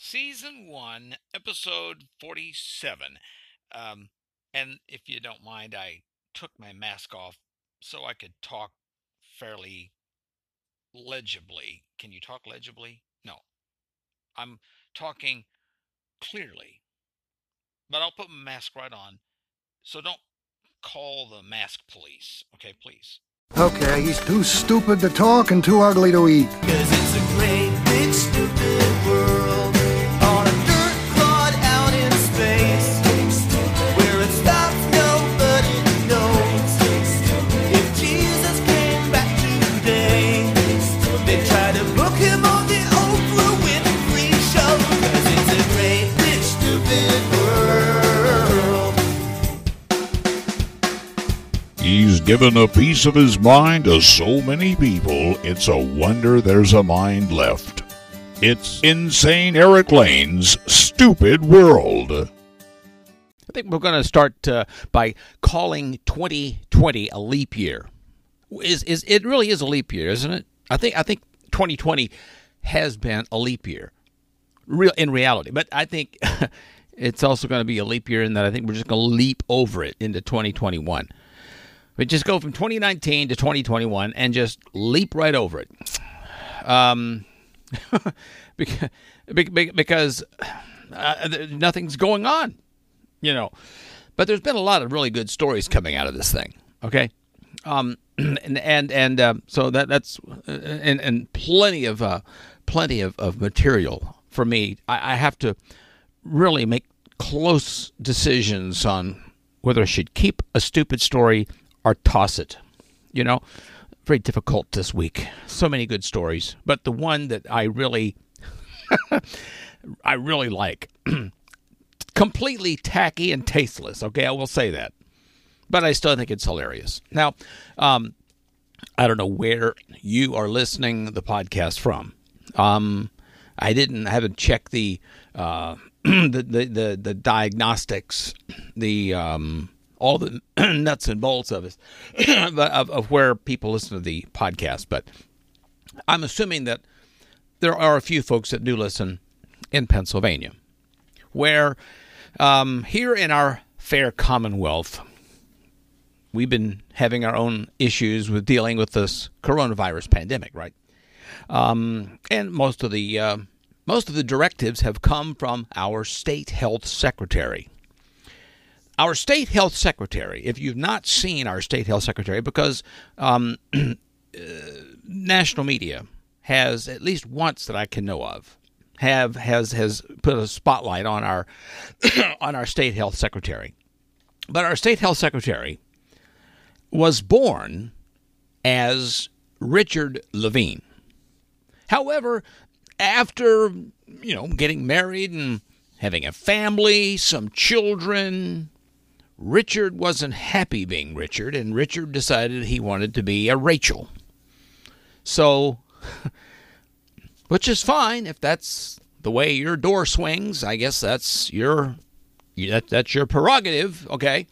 Season 1, Episode 47. Um, and if you don't mind, I took my mask off so I could talk fairly legibly. Can you talk legibly? No. I'm talking clearly. But I'll put my mask right on. So don't call the mask police. Okay, please. Okay, he's too stupid to talk and too ugly to eat. Cause it's a great big stupid world given a piece of his mind to so many people, it's a wonder there's a mind left. It's Insane Erik Lane's Stupid World. I think we're going to start uh, by calling 2020 a leap year. Is is it really is a leap year, isn't it? I think I think 2020 has been a leap year, real in reality. But I think it's also going to be a leap year in that I think we're just going to leap over it into 2021. We just go from 2019 to 2021 and just leap right over it. Um, because because uh, nothing's going on you know. But there's been a lot of really good stories coming out of this thing. Okay, um, and and and uh, so that that's uh, and and plenty of uh, plenty of, of material for me. I, I have to really make close decisions on whether I should keep a stupid story or toss it. You know, very difficult this week. So many good stories, but the one that I really I really like completely tacky and tasteless. Okay, I will say that, but I still think it's hilarious. Now, um, I don't know where you are listening the podcast from. Um, I didn't I haven't checked the, uh, the, the the the diagnostics, the um, all the nuts and bolts of it, of, of where people listen to the podcast. But I'm assuming that there are a few folks that do listen in Pennsylvania, where um, here in our fair Commonwealth, we've been having our own issues with dealing with this coronavirus pandemic, right? Um, and most of the uh, most of the directives have come from our state health secretary. Our state health secretary, if you've not seen our state health secretary, because um, uh, national media has at least once that I can know of have has has put a spotlight on our on our state health secretary. But our state health secretary was born as Richard Levine. However, after you know getting married and having a family, some children, Richard wasn't happy being Richard, and Richard decided he wanted to be a Rachel. So which is fine if that's the way your door swings. I guess that's your that, that's your prerogative, okay?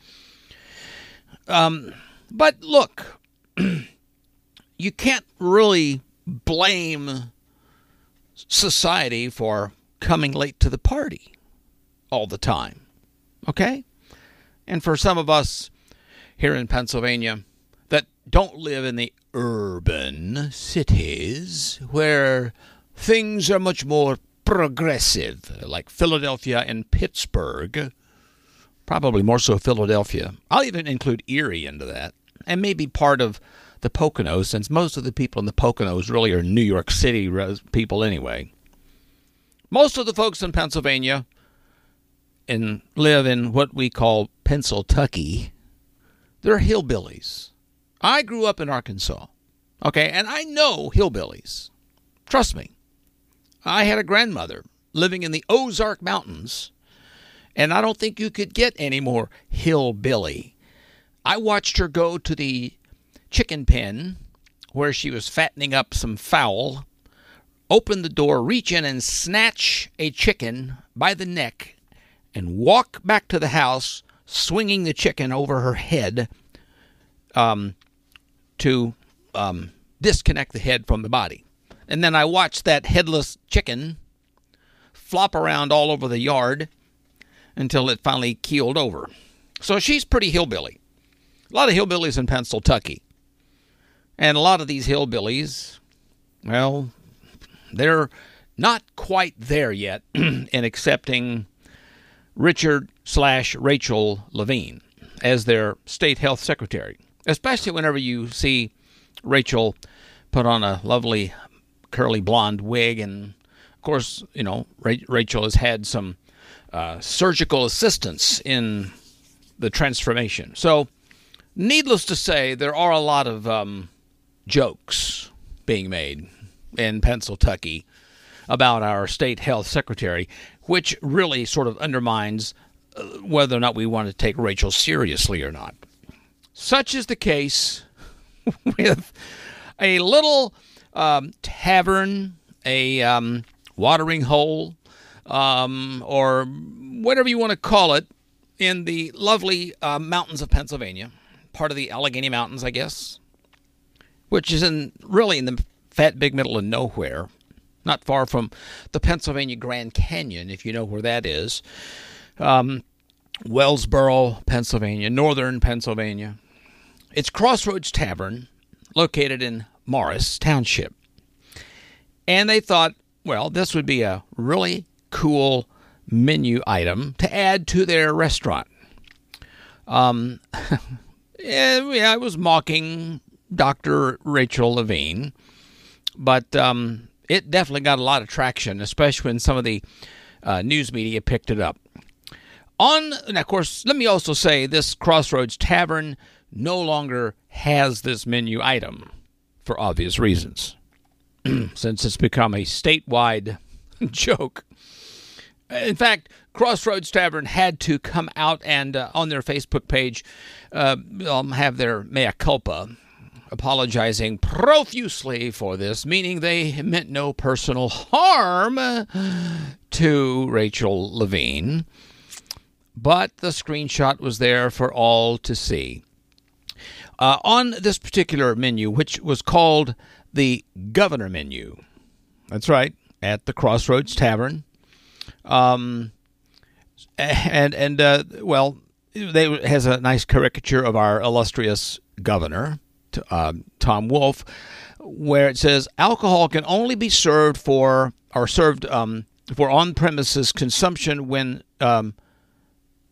Um, but look, you can't really blame society for coming late to the party all the time, okay? And for some of us here in Pennsylvania that don't live in the urban cities where things are much more progressive, like Philadelphia and Pittsburgh. Probably more so Philadelphia. I'll even include Erie into that, and maybe part of the Poconos, since most of the people in the Poconos really are New York City people anyway. Most of the folks in Pennsylvania and live in what we call Pennsyltucky. They're hillbillies. I grew up in Arkansas, okay, and I know hillbillies. Trust me. I had a grandmother living in the Ozark Mountains, and I don't think you could get any more hillbilly. I watched her go to the chicken pen where she was fattening up some fowl, open the door, reach in and snatch a chicken by the neck, and walk back to the house, swinging the chicken over her head um, to um, disconnect the head from the body. And then I watched that headless chicken flop around all over the yard until it finally keeled over. So she's pretty hillbilly. A lot of hillbillies in Pennsylvania. And a lot of these hillbillies, well, they're not quite there yet in accepting Richard slash Rachel Levine as their state health secretary, especially whenever you see Rachel put on a lovely curly blonde wig. And of course, you know, Rachel has had some uh, surgical assistance in the transformation. So, needless to say, there are a lot of um, jokes being made in Pennsylvania about our state health secretary, which really sort of undermines uh, whether or not we want to take Rachel seriously or not. Such is the case with a little um, tavern, a um, watering hole, um, or whatever you want to call it, in the lovely uh, mountains of Pennsylvania, part of the Allegheny Mountains, I guess, which is in really in the fat big middle of nowhere, not far from the Pennsylvania Grand Canyon, if you know where that is. Um, Wellsboro, Pennsylvania, northern Pennsylvania. It's Crossroads Tavern, located in Morris Township. And they thought, well, this would be a really cool menu item to add to their restaurant. Um, yeah, I was mocking Dr. Rachel Levine, but um, it definitely got a lot of traction, especially when some of the uh, news media picked it up. On, and of course, let me also say this Crossroads Tavern no longer has this menu item for obvious reasons, since it's become a statewide joke. In fact, Crossroads Tavern had to come out and uh, on their Facebook page uh, um, have their mea culpa, apologizing profusely for this, meaning they meant no personal harm to Rachel Levine. But the screenshot was there for all to see. Uh, on this particular menu, which was called the Governor menu, that's right, at the Crossroads Tavern um, and and uh, well, they has a nice caricature of our illustrious governor, uh, Tom Wolf, where it says alcohol can only be served for or served um, for on premises consumption when um,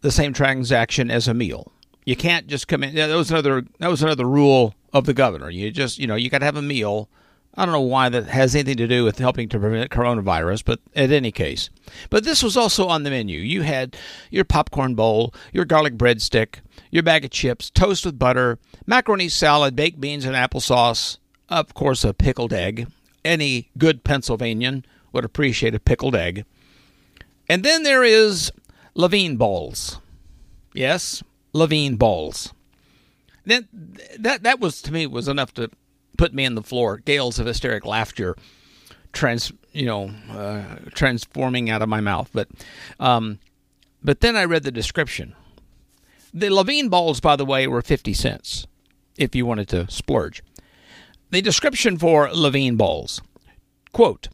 the same transaction as a meal. You can't just come in. That was another that was another rule of the governor. You just you know you got to have a meal I don't know why that has anything to do with helping to prevent coronavirus, but at any case. But this was also on the menu. You had your popcorn bowl, your garlic breadstick, your bag of chips, toast with butter, macaroni salad, baked beans and applesauce, of course, a pickled egg. Any good Pennsylvanian would appreciate a pickled egg. And then there is Levine balls. Yes, Levine balls. Then that that was to me was enough to put me in the floor. Gales of hysteric laughter, trans, you know, uh, transforming out of my mouth. But, um, but then I read the description. The Levine balls, by the way, were fifty cents if you wanted to splurge. The description for Levine balls, quote,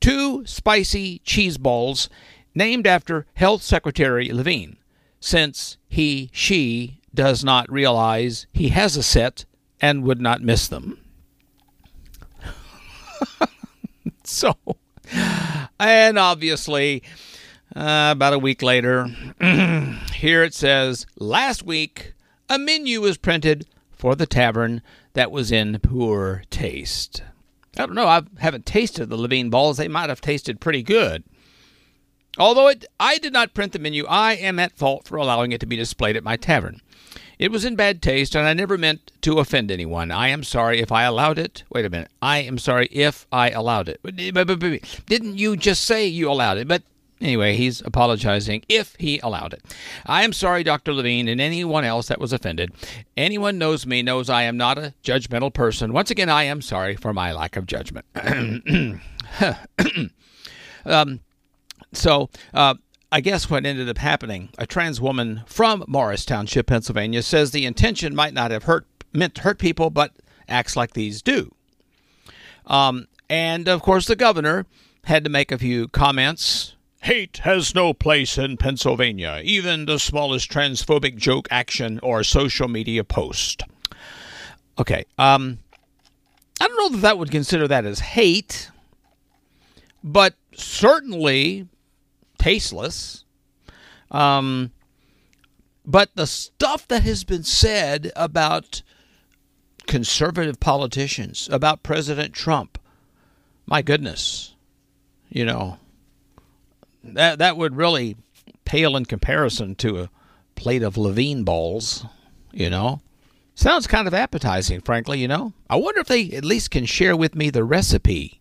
two spicy cheese balls named after Health Secretary Levine, since he, she does not realize he has a set and would not miss them. so, and obviously, uh, about a week later, here it says last week a menu was printed for the tavern that was in poor taste. I don't know. I haven't tasted the Levine balls. They might have tasted pretty good. Although it, I did not print the menu, I am at fault for allowing it to be displayed at my tavern. It was in bad taste, and I never meant to offend anyone. I am sorry if I allowed it. Wait a minute. I am sorry if I allowed it. But, but, but, didn't you just say you allowed it? But Anyway, he's apologizing if he allowed it. I am sorry, Dr. Levine, and anyone else that was offended. Anyone knows me knows I am not a judgmental person. Once again, I am sorry for my lack of judgment. um, so, uh, I guess what ended up happening, a trans woman from Morris Township, Pennsylvania, says the intention might not have hurt meant to hurt people, but acts like these do. Um, and of course, the governor had to make a few comments Hate has no place in Pennsylvania, even the smallest transphobic joke, action, or social media post. Okay, um, I don't know that that would consider that as hate, but certainly tasteless. Um, but the stuff that has been said about conservative politicians, about President Trump, my goodness, you know, that that would really pale in comparison to a plate of Levine balls, you know. Sounds kind of appetizing, frankly, you know. I wonder if they at least can share with me the recipe.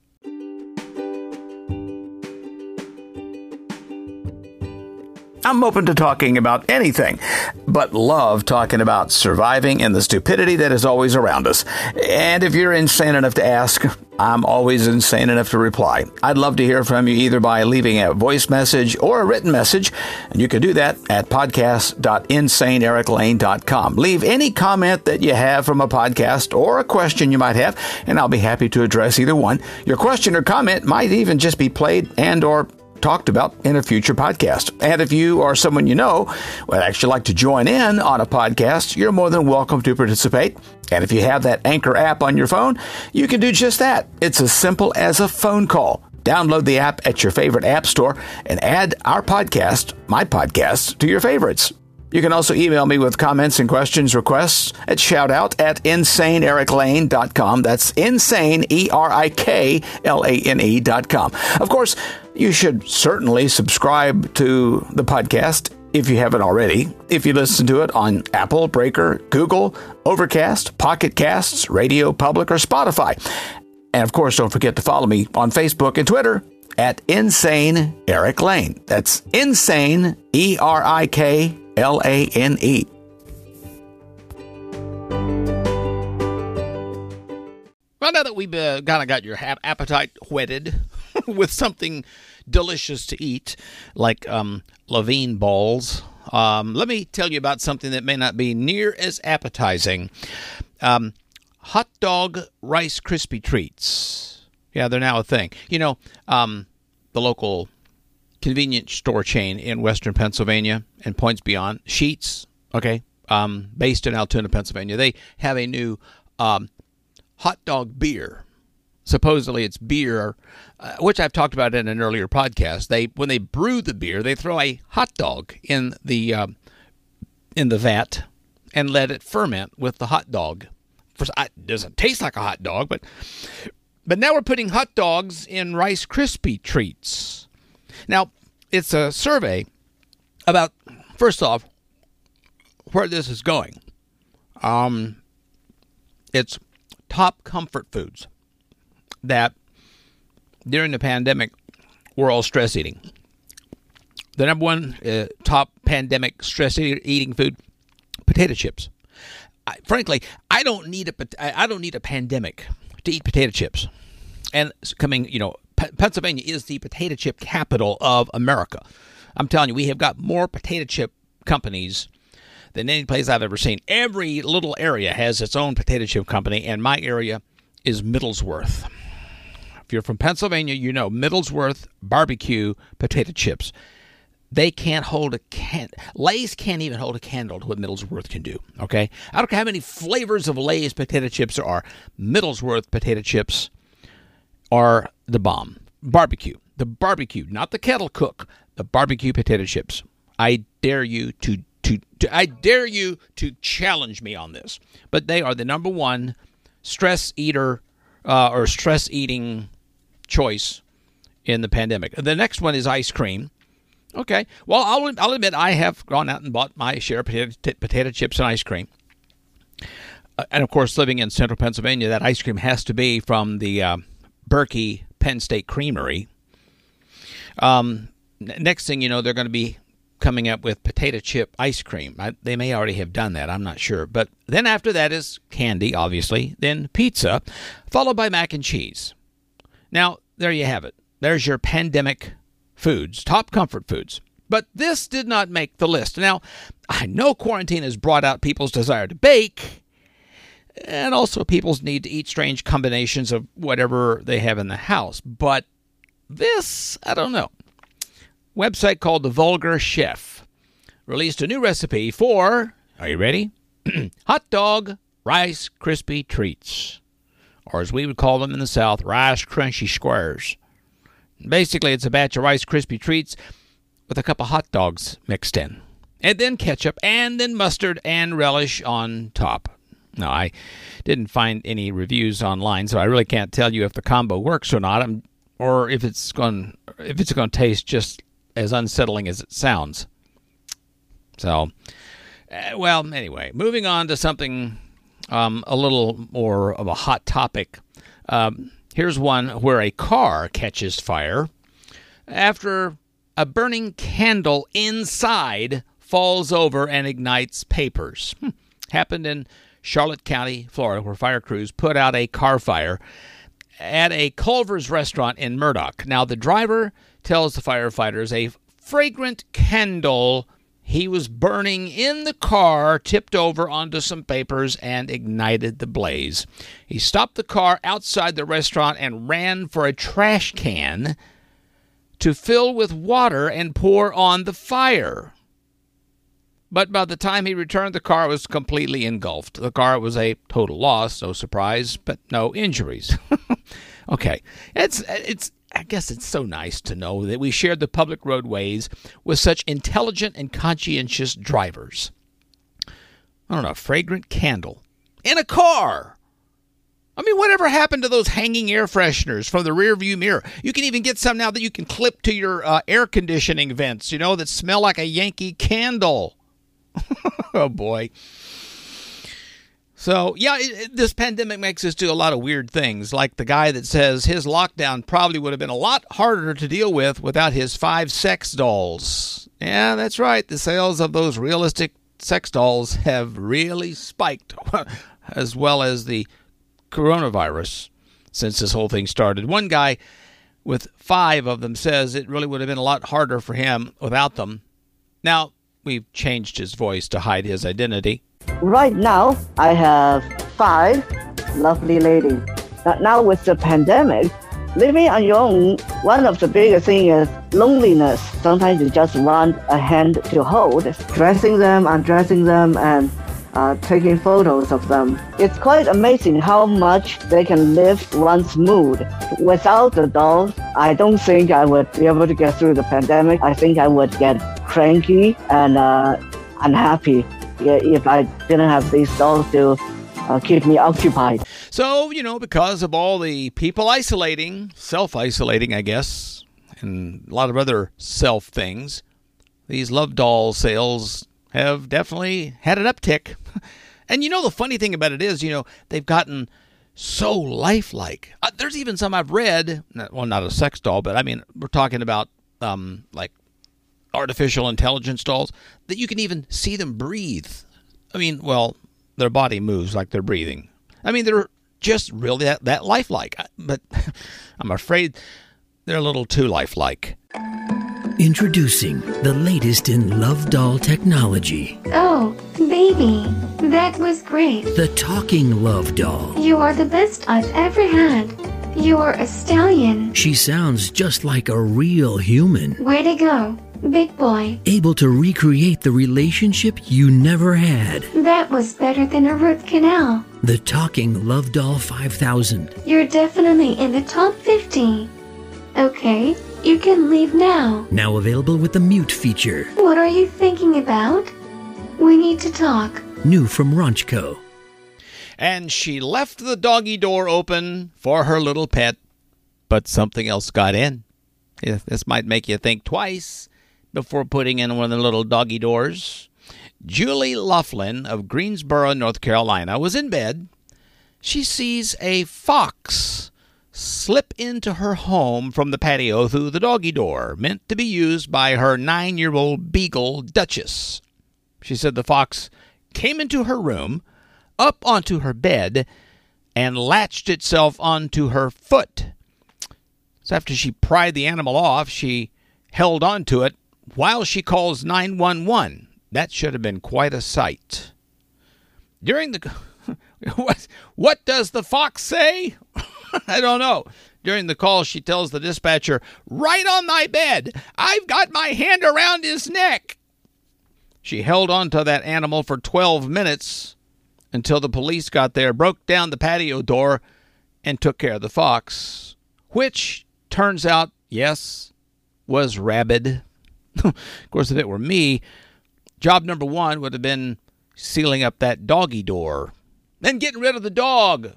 I'm open to talking about anything, but love talking about surviving and the stupidity that is always around us. And if you're insane enough to ask, I'm always insane enough to reply. I'd love to hear from you either by leaving a voice message or a written message, and you can do that at podcast.insaneeriklane.com. Leave any comment that you have from a podcast or a question you might have, and I'll be happy to address either one. Your question or comment might even just be played and or talked about in a future podcast. And if you or someone you know would actually like to join in on a podcast, you're more than welcome to participate. And if you have that Anchor app on your phone, you can do just that. It's as simple as a phone call. Download the app at your favorite app store and add our podcast, my podcast, to your favorites. You can also email me with comments and questions, requests at shoutout at insaneeriklane.com. That's insane, E R I K L A N E.com. Of course, you should certainly subscribe to the podcast if you haven't already. If you listen to it on Apple, Breaker, Google, Overcast, Pocket Casts, Radio Public, or Spotify. And of course, don't forget to follow me on Facebook and Twitter at Insane Erik Lane. That's Insane, E R I K L A N E. Well, now that we've uh, kind of got your appetite whetted with something delicious to eat, like um, Levine balls, um, let me tell you about something that may not be near as appetizing. Um, hot dog Rice Krispie treats. Yeah, they're now a thing. You know, um, the local convenience store chain in Western Pennsylvania and points beyond, Sheetz, okay, um, based in Altoona, Pennsylvania. They have a new um, hot dog beer. Supposedly, it's beer, uh, which I've talked about in an earlier podcast. They when they brew the beer, they throw a hot dog in the um, in the vat and let it ferment with the hot dog. First, it doesn't taste like a hot dog, but but now we're putting hot dogs in Rice Krispie treats. Now, it's a survey about first off where this is going. Um, it's top comfort foods that during the pandemic we're all stress eating. The number one uh, top pandemic stress eating food, potato chips. I, frankly, I don't need a I don't need a pandemic to eat potato chips. And coming, you know, Pennsylvania is the potato chip capital of America. I'm telling you, we have got more potato chip companies than any place I've ever seen. Every little area has its own potato chip company, and my area is Middleswarth. If you're from Pennsylvania, you know Middleswarth barbecue potato chips. They can't hold a can. Lay's can't even hold a candle to what Middleswarth can do. Okay, I don't care how many flavors of Lay's potato chips there are. Middleswarth potato chips are the bomb. Barbecue, the barbecue, not the kettle cook. The barbecue potato chips. I dare you to to, to I dare you to challenge me on this. But they are the number one stress eater uh, or stress eating choice in the pandemic. The next one is ice cream. Okay. Well, I'll, I'll admit I have gone out and bought my share of potato, t- potato chips and ice cream. Uh, and of course, living in central Pennsylvania, that ice cream has to be from the uh, Berkey Penn State Creamery. Um, next thing you know, they're going to be coming up with potato chip ice cream. I, they may already have done that. I'm not sure. But then after that is candy, obviously, then pizza, followed by mac and cheese. Now, there you have it. There's your pandemic foods, top comfort foods. But this did not make the list. Now, I know quarantine has brought out people's desire to bake, and also people's need to eat strange combinations of whatever they have in the house. But this, I don't know. website called The Vulgar Chef released a new recipe for, are you ready? Hot dog Rice Krispie Treats, or as we would call them in the South, Rice Crunchy Squares. Basically, it's a batch of Rice Krispie Treats with a couple of hot dogs mixed in, and then ketchup, and then mustard and relish on top. No, I didn't find any reviews online, so I really can't tell you if the combo works or not, I'm, or if it's going if it's going to taste just as unsettling as it sounds. So, uh, well, anyway, moving on to something um, a little more of a hot topic. Um, here's one where a car catches fire after a burning candle inside falls over and ignites papers. Hmm. Happened in Charlotte County, Florida, where fire crews put out a car fire at a Culver's restaurant in Murdock. Now, the driver tells the firefighters a fragrant candle he was burning in the car tipped over onto some papers and ignited the blaze. He stopped the car outside the restaurant and ran for a trash can to fill with water and pour on the fire. But by the time he returned, the car was completely engulfed. The car was a total loss, no surprise, but no injuries. okay, it's it's. I guess it's so nice to know that we shared the public roadways with such intelligent and conscientious drivers. I don't know, a fragrant candle in a car. I mean, whatever happened to those hanging air fresheners from the rearview mirror? You can even get some now that you can clip to your uh, air conditioning vents, you know, that smell like a Yankee candle. oh boy. So, yeah, it, this pandemic makes us do a lot of weird things, like the guy that says his lockdown probably would have been a lot harder to deal with without his five sex dolls. Yeah, that's right. The sales of those realistic sex dolls have really spiked, as well as the coronavirus since this whole thing started. One guy with five of them says it really would have been a lot harder for him without them. Now, we've changed his voice to hide his identity. Right now, I have five lovely ladies. But now with the pandemic, living on your own, one of the biggest things is loneliness. Sometimes you just want a hand to hold, dressing them, undressing them, and uh, taking photos of them. It's quite amazing how much they can lift one's mood. Without the dolls, I don't think I would be able to get through the pandemic. I think I would get cranky and uh, unhappy if I didn't have these dolls to uh, keep me occupied. So, you know, because of all the people isolating, self isolating, I guess, and a lot of other self things, these love doll sales have definitely had an uptick. And you know, the funny thing about it is, you know, they've gotten so lifelike. Uh, there's even some I've read, well, not a sex doll, but I mean, we're talking about um, like artificial intelligence dolls that you can even see them breathe. I mean, well, their body moves like they're breathing. I mean, they're just really that, that lifelike. But I'm afraid they're a little too lifelike. Introducing the latest in love doll technology. Oh, baby, that was great. The talking love doll. You are the best I've ever had. You're a stallion. She sounds just like a real human. Way to go, big boy. Able to recreate the relationship you never had. That was better than a root canal. The talking love doll 5000. You're definitely in the top 50. Okay, you can leave now. Now available with the mute feature. What are you thinking about? We need to talk. New from Ronchco. And she left the doggy door open for her little pet, but something else got in. This might make you think twice before putting in one of the little doggy doors. Julie Laughlin of Greensboro, North Carolina, was in bed. She sees a fox slip into her home from the patio through the doggy door, meant to be used by her nine year old beagle, Duchess. She said the fox came into her room, up onto her bed, and latched itself onto her foot. So after she pried the animal off, she held onto it while she calls 911. That should have been quite a sight. During the what, what does the fox say? I don't know. During the call, she tells the dispatcher, Right on my bed. I've got my hand around his neck. She held on to that animal for 12 minutes until the police got there, broke down the patio door, and took care of the fox, which turns out, yes, was rabid. of course, if it were me, job number one would have been sealing up that doggy door, then getting rid of the dog.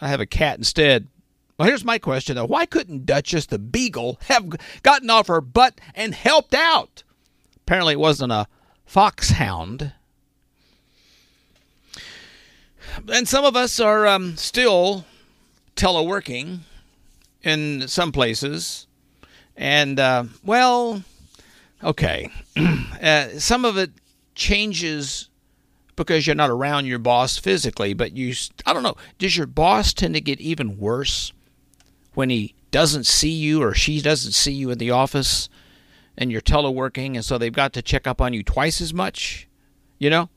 I have a cat instead. Well, here's my question though. Why couldn't Duchess the Beagle have gotten off her butt and helped out? Apparently, it wasn't a foxhound. And some of us are um, still teleworking in some places. And, uh, well, okay. uh, some of it changes because you're not around your boss physically, but you, I don't know, does your boss tend to get even worse when he doesn't see you or she doesn't see you in the office and you're teleworking and so they've got to check up on you twice as much? You know?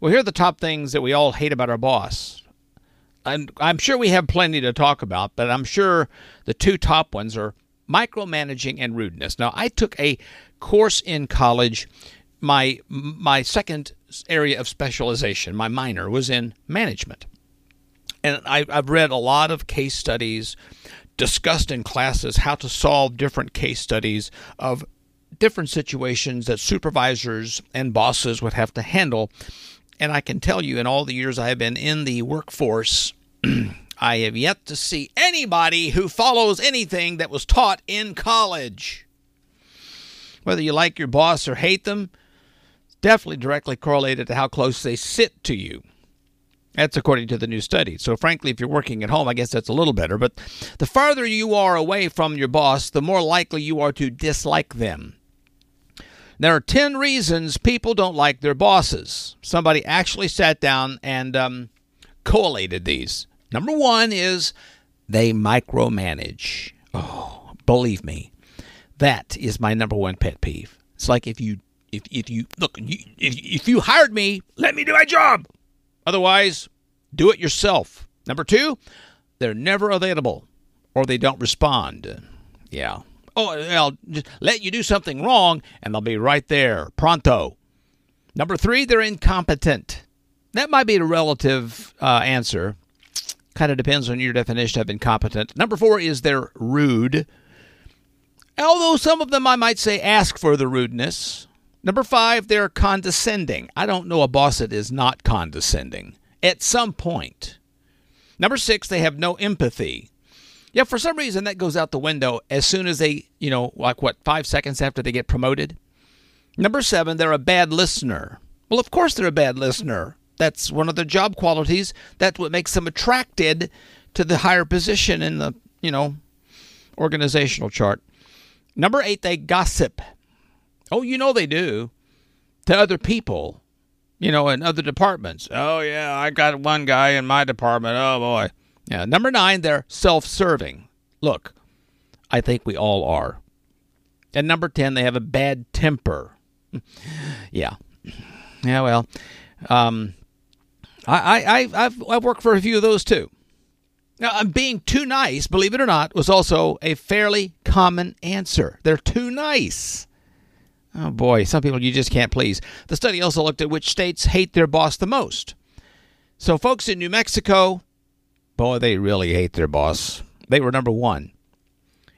Well, here are the top things that we all hate about our boss. I'm, I'm sure we have plenty to talk about, but I'm sure the two top ones are micromanaging and rudeness. Now, I took a course in college. My my second area of specialization, my minor, was in management, and I, I've read a lot of case studies, discussed in classes how to solve different case studies of different situations that supervisors and bosses would have to handle. And I can tell you, in all the years I have been in the workforce, I have yet to see anybody who follows anything that was taught in college. Whether you like your boss or hate them, definitely directly correlated to how close they sit to you. That's according to the new study. So, frankly, if you're working at home, I guess that's a little better. But the farther you are away from your boss, the more likely you are to dislike them. There are 10 reasons people don't like their bosses. Somebody actually sat down and um, collated these. Number one is they micromanage. Oh, believe me, that is my number one pet peeve. It's like if you if if you look if if you hired me, let me do my job. Otherwise, do it yourself. Number two, they're never available or they don't respond. Yeah. Oh, I'll just let you do something wrong and they'll be right there, pronto. Number three, they're incompetent. That might be a relative uh, answer. Kind of depends on your definition of incompetent. Number four is they're rude. Although some of them I might say ask for the rudeness. Number five, they're condescending. I don't know a boss that is not condescending at some point. Number six, they have no empathy. Yeah, for some reason that goes out the window as soon as they, you know, like what, five seconds after they get promoted. Number seven, they're a bad listener. Well, of course they're a bad listener. That's one of their job qualities. That's what makes them attracted to the higher position in the, you know, organizational chart. Number eight, they gossip. Oh, you know they do to other people, you know, in other departments. Oh, yeah, I got one guy in my department. Oh, boy. Yeah. Number nine, they're self serving. Look, I think we all are. And number 10, they have a bad temper. yeah. Yeah, well, um, I, I, I've, I've worked for a few of those too. Now, being too nice, believe it or not, was also a fairly common answer. They're too nice. Oh boy, some people you just can't please. The study also looked at which states hate their boss the most. So, folks in New Mexico, boy, they really hate their boss. They were number one.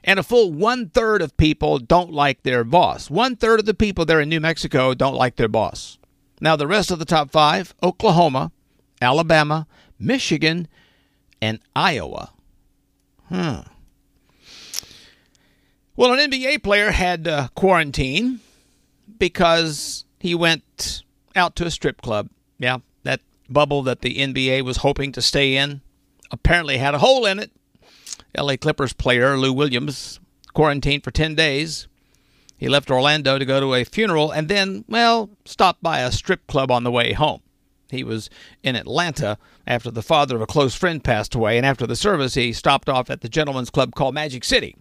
And a full one third of people don't like their boss. One third of the people there in New Mexico don't like their boss. Now, the rest of the top five Oklahoma, Alabama, Michigan, and Iowa. Hmm. Well, an NBA player had uh, quarantine because he went out to a strip club. Yeah, that bubble that the NBA was hoping to stay in apparently had a hole in it. LA Clippers player Lou Williams quarantined for 10 days. He left Orlando to go to a funeral and then, well, stopped by a strip club on the way home. He was in Atlanta after the father of a close friend passed away, and after the service, he stopped off at the gentleman's club called Magic City.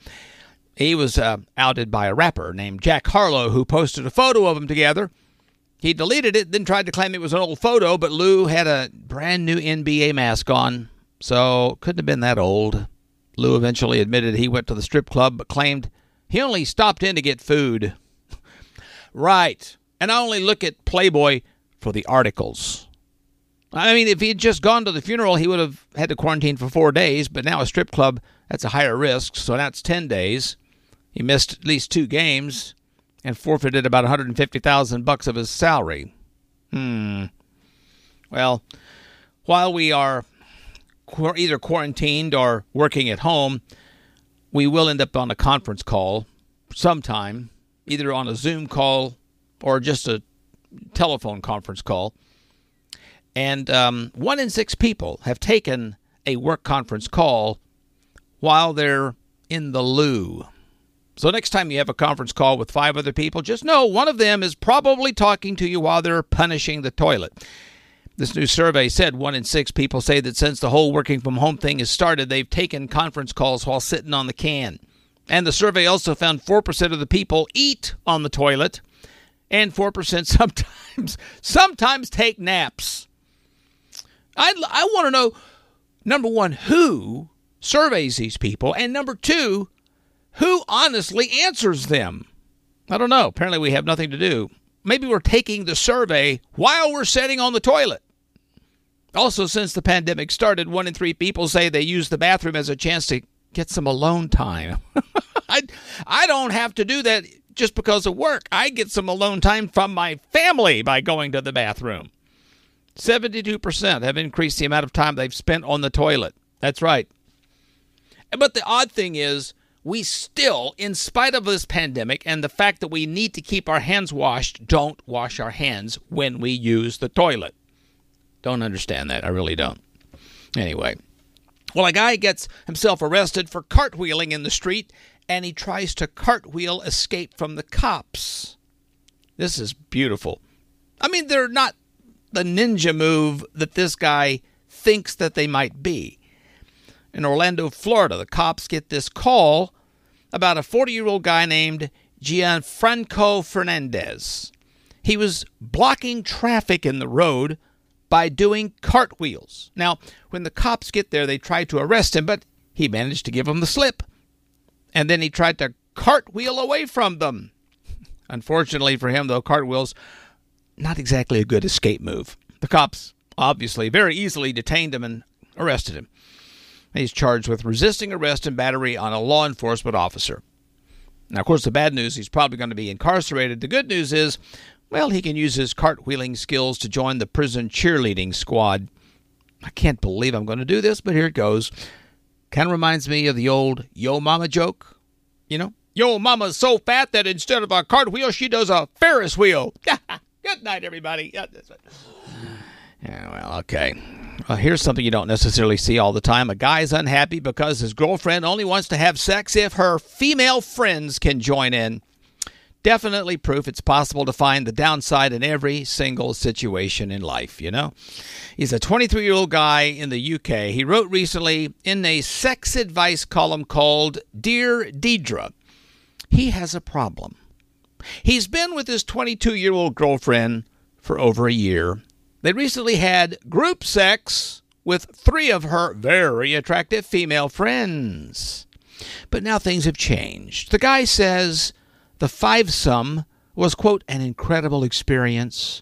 He was uh, outed by a rapper named Jack Harlow who posted a photo of them together. He deleted it, then tried to claim it was an old photo, but Lou had a brand new NBA mask on, so couldn't have been that old. Lou eventually admitted he went to the strip club but claimed he only stopped in to get food. right. And I only look at Playboy for the articles. I mean, if he had just gone to the funeral, he would have had to quarantine for four days, but now a strip club, that's a higher risk, so that's 10 days. He missed at least two games and forfeited about 150,000 bucks of his salary. Hmm. Well, while we are either quarantined or working at home, we will end up on a conference call sometime, either on a Zoom call or just a telephone conference call. And um, one in six people have taken a work conference call while they're in the loo. So next time you have a conference call with five other people, just know one of them is probably talking to you while they're punishing the toilet. This new survey said one in six people say that since the whole working from home thing has started, they've taken conference calls while sitting on the can. And the survey also found 4% of the people eat on the toilet, and 4% sometimes sometimes take naps. I, I want to know number one, who surveys these people, and number two, who honestly answers them. I don't know. Apparently, we have nothing to do. Maybe we're taking the survey while we're sitting on the toilet. Also, since the pandemic started, one in three people say they use the bathroom as a chance to get some alone time. I, I don't have to do that just because of work. I get some alone time from my family by going to the bathroom. 72% have increased the amount of time they've spent on the toilet. That's right. But the odd thing is, we still, in spite of this pandemic and the fact that we need to keep our hands washed, don't wash our hands when we use the toilet. Don't understand that. I really don't. Anyway, well, a guy gets himself arrested for cartwheeling in the street and he tries to cartwheel escape from the cops. This is beautiful. I mean, they're not the ninja move that this guy thinks that they might be. In Orlando, Florida, the cops get this call about a 40 year old guy named Gianfranco Fernandez. He was blocking traffic in the road by doing cartwheels. Now, when the cops get there, they try to arrest him, but he managed to give them the slip. And then he tried to cartwheel away from them. Unfortunately for him, though, cartwheels not exactly a good escape move. The cops obviously very easily detained him and arrested him. He's charged with resisting arrest and battery on a law enforcement officer. Now, of course, the bad news, he's probably going to be incarcerated. The good news is, well, he can use his cartwheeling skills to join the prison cheerleading squad. I can't believe I'm going to do this, but here it goes. Kind of reminds me of the old Yo Mama joke. You know, Yo Mama's so fat that instead of a cartwheel, she does a Ferris wheel. Good night, everybody. Yeah, well, okay. Well, here's something you don't necessarily see all the time. A guy's unhappy because his girlfriend only wants to have sex if her female friends can join in. Definitely proof it's possible to find the downside in every single situation in life, you know? He's a 23 year old guy in the UK. He wrote recently in a sex advice column called Dear Deidre, he has a problem. He's been with his 22 year old girlfriend for over a year they recently had group sex with three of her very attractive female friends. But now things have changed. The guy says the fivesome was, quote, an incredible experience.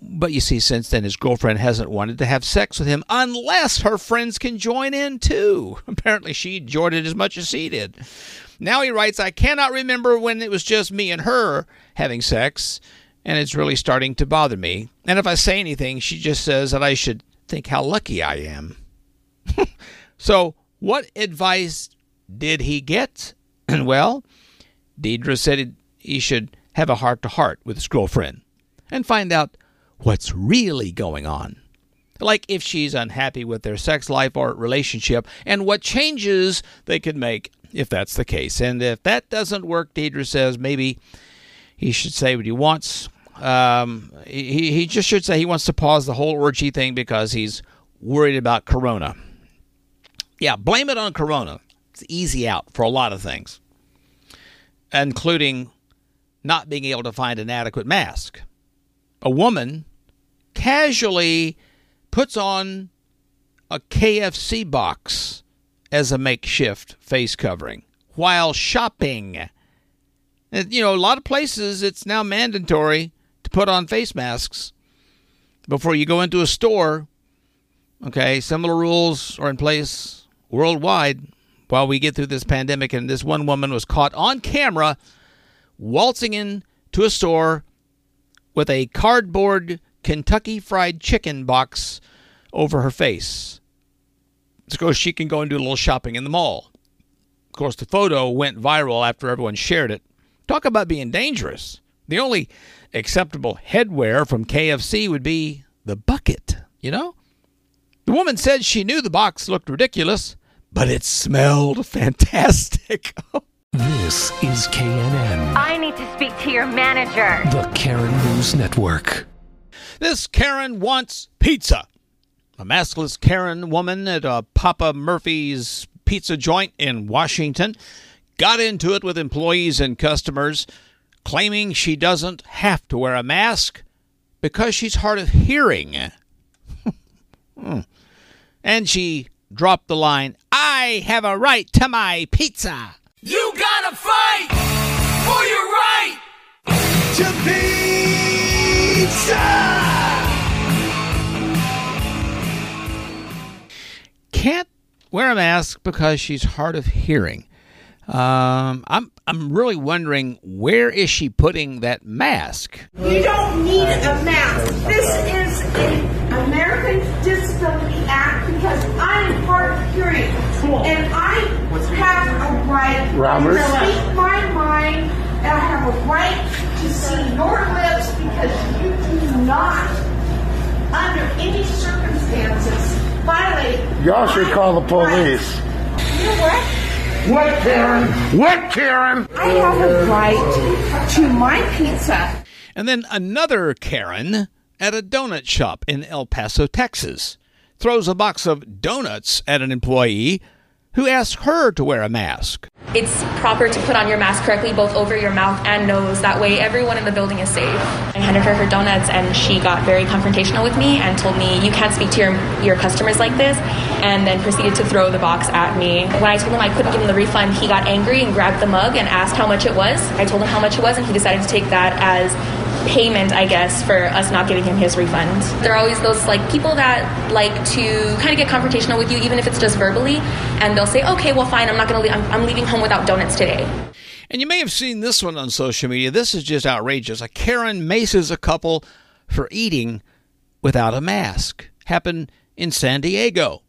But you see, since then, his girlfriend hasn't wanted to have sex with him unless her friends can join in too. Apparently, she enjoyed it as much as he did. Now he writes, I cannot remember when it was just me and her having sex and it's really starting to bother me. And if I say anything, she just says that I should think how lucky I am. so, what advice did he get? And well, Deidre said he should have a heart to heart with his girlfriend and find out what's really going on. Like if she's unhappy with their sex life or relationship, and what changes they could make if that's the case. And if that doesn't work, Deidre says maybe he should say what he wants. Um, he, he just should say he wants to pause the whole orgy thing because he's worried about Corona. Yeah, blame it on Corona. It's easy out for a lot of things, including not being able to find an adequate mask. A woman casually puts on a KFC box as a makeshift face covering while shopping. You know, a lot of places it's now mandatory to put on face masks before you go into a store. Okay, similar rules are in place worldwide while we get through this pandemic. And this one woman was caught on camera waltzing into a store with a cardboard Kentucky Fried Chicken box over her face. So she can go and do a little shopping in the mall. Of course, the photo went viral after everyone shared it. Talk about being dangerous. The only acceptable headwear from KFC would be the bucket, you know? The woman said she knew the box looked ridiculous, but it smelled fantastic. This is KNN, I need to speak to your manager. the Karen News Network. This Karen wants pizza. A maskless Karen woman at a Papa Murphy's pizza joint in Washington got into it with employees and customers, claiming she doesn't have to wear a mask because she's hard of hearing. Hmm. and she dropped the line, I have a right to my pizza. You gotta fight for your right to pizza. can't wear a mask because she's hard of hearing. Um, I'm I'm really wondering where is she putting that mask? You don't need a mask. This is an American Disability Act because I am hard of hearing. And I have a right Robert? to speak my mind and I have a right to see your lips because you do not, under any circumstances, violate Y'all should call the police. rights. You know what? What, Karen? What, Karen? I have a right to my pizza. And then another Karen at a donut shop in El Paso, Texas, throws a box of donuts at an employee who asked her to wear a mask. It's proper to put on your mask correctly, both over your mouth and nose. That way, everyone in the building is safe. I handed her her donuts, and she got very confrontational with me and told me, "You can't speak to your your customers like this," and then proceeded to throw the box at me. When I told him I couldn't give him the refund, he got angry and grabbed the mug and asked how much it was. I told him how much it was, and he decided to take that as payment, I guess, for us not giving him his refund. There are always those like people that like to kind of get confrontational with you, even if it's just verbally, and they'll say, "Okay, well, fine, I'm not gonna, le- I'm, I'm leaving home without donuts today." And you may have seen this one on social media. This is just outrageous. A Karen maces a couple for eating without a mask. Happened in San Diego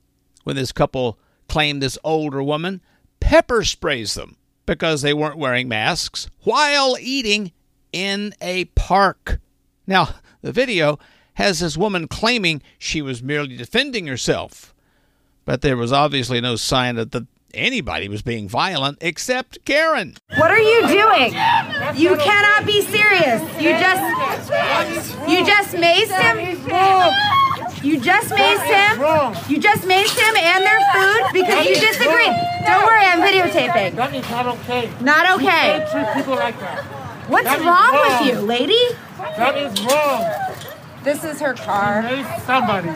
when this couple claimed this older woman pepper sprays them because they weren't wearing masks while eating in a park. Now, the video has this woman claiming she was merely defending herself, but there was obviously no sign that the, anybody was being violent except Karen. What are you doing? You cannot be serious. You just you just maced him. You just maced him. You just maced him and their food because you disagreed. Don't worry, I'm videotaping. That is not okay. Not okay. You treat people like that. What's That is wrong with you, lady? That is wrong. This is her car. Somebody.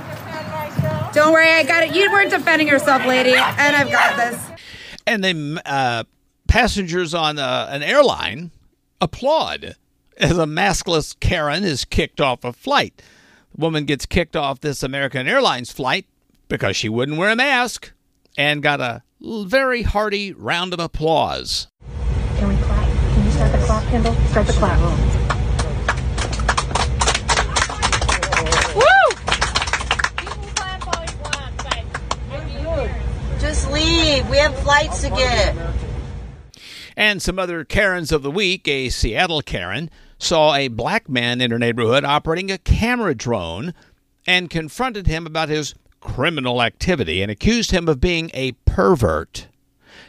Don't worry, I got it. You weren't defending yourself, lady, and I've got this. and then uh, passengers on uh, an airline applaud as a maskless Karen is kicked off a flight. The woman gets kicked off this American Airlines flight because she wouldn't wear a mask and got a very hearty round of applause. Can we clap? Can you start the clock, Kendall? Start the clap. Just leave. We have flights to get. And some other Karens of the week, a Seattle Karen saw a black man in her neighborhood operating a camera drone and confronted him about his criminal activity and accused him of being a pervert.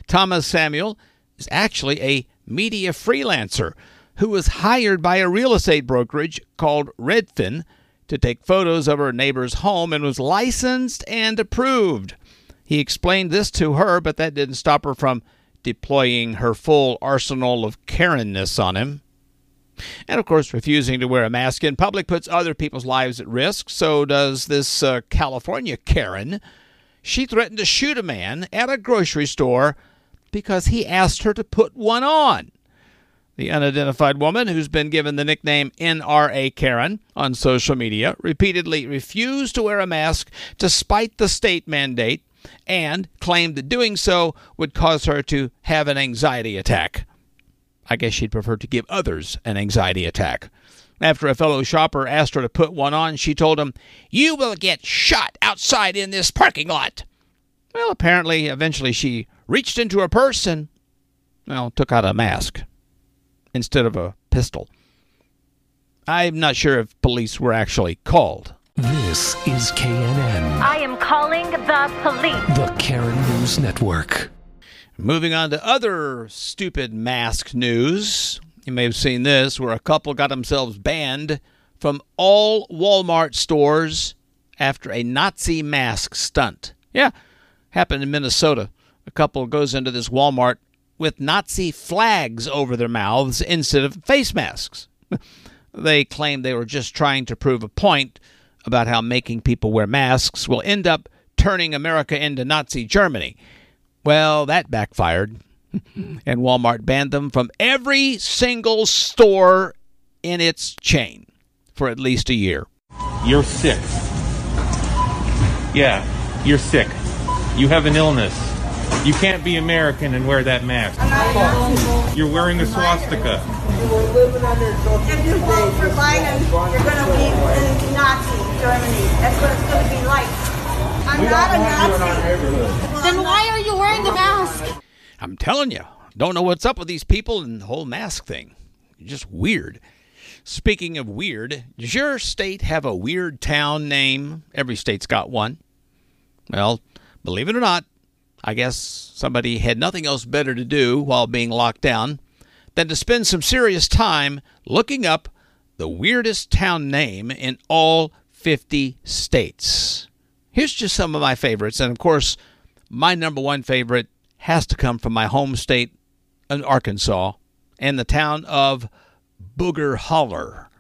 Thomas Samuel is actually a media freelancer who was hired by a real estate brokerage called Redfin to take photos of her neighbor's home and was licensed and approved. He explained this to her, but that didn't stop her from deploying her full arsenal of Karenness on him. And of course, refusing to wear a mask in public puts other people's lives at risk. So does this uh, California Karen. she threatened to shoot a man at a grocery store because he asked her to put one on. The unidentified woman, who's been given the nickname NRA Karen on social media, repeatedly refused to wear a mask despite the state mandate and claimed that doing so would cause her to have an anxiety attack. I guess she'd prefer to give others an anxiety attack. After a fellow shopper asked her to put one on, she told him, You will get shot outside in this parking lot. Well, apparently, eventually she reached into her purse and, well, took out a mask instead of a pistol. I'm not sure if police were actually called. This is KNN, I am calling the police. the Karen News Network. Moving on to other stupid mask news. You may have seen this where a couple got themselves banned from all Walmart stores after a Nazi mask stunt. Yeah, happened in Minnesota. A couple goes into this Walmart with Nazi flags over their mouths instead of face masks. they claimed they were just trying to prove a point about how making people wear masks will end up turning America into Nazi Germany. Well, that backfired, and Walmart banned them from every single store in its chain for at least a year. You're sick. Yeah, you're sick. You have an illness. You can't be American and wear that mask. You're wearing a swastika. If you vote for Biden, you're going to be in Nazi Germany. That's what it's going to be like. I'm not a Nazi. Then why are you wearing the mask? I'm telling you, don't know what's up with these people and the whole mask thing. Just weird. Speaking of weird, does your state have a weird town name? Every state's got one. Well, believe it or not, I guess somebody had nothing else better to do while being locked down than to spend some serious time looking up the weirdest town name in all 50 states. Here's just some of my favorites, and of course, my number one favorite has to come from my home state Arkansas and the town of Booger Holler.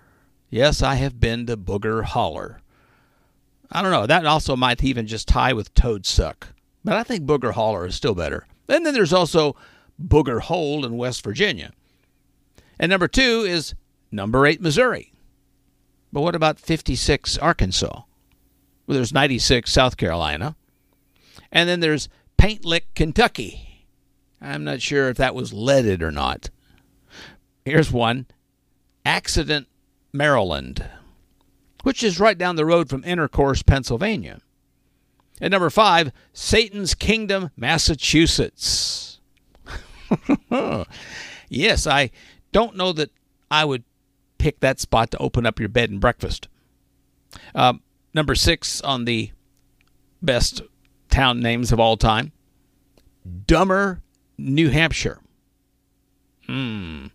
Yes, I have been to Booger Holler. I don't know, that also might even just tie with Toad Suck, but I think Booger Holler is still better. And then there's also Booger Hole in West Virginia. And number two is number eight, Missouri. But what about 56, Arkansas? Well, there's 96, South Carolina. And then there's Paint Lick, Kentucky. I'm not sure if that was leaded or not. Here's one Accident, Maryland, which is right down the road from Intercourse, Pennsylvania. At number five, Satan's Kingdom, Massachusetts. yes, I don't know that I would pick that spot to open up your bed and breakfast. Um, number six on the best town names of all time Dummer, New Hampshire. Hmm.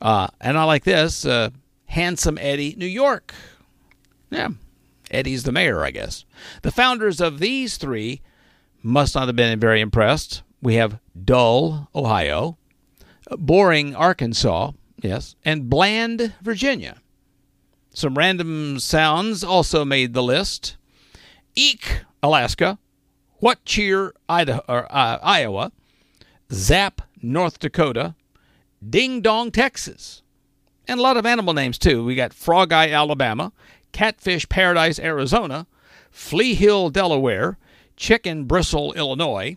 Uh, and I like this uh, Handsome Eddie, New York. Yeah, Eddie's the mayor, I guess. The founders of these three must not have been very impressed. We have Dull, Ohio, Boring, Arkansas, yes, and Bland, Virginia. Some random sounds also made the list. Eek, Alaska. What Cheer, Idaho, or, uh, Iowa. Zap, North Dakota. Ding Dong, Texas. And a lot of animal names, too. We got Frog Eye, Alabama. Catfish Paradise, Arizona. Flea Hill, Delaware. Chicken Bristle, Illinois.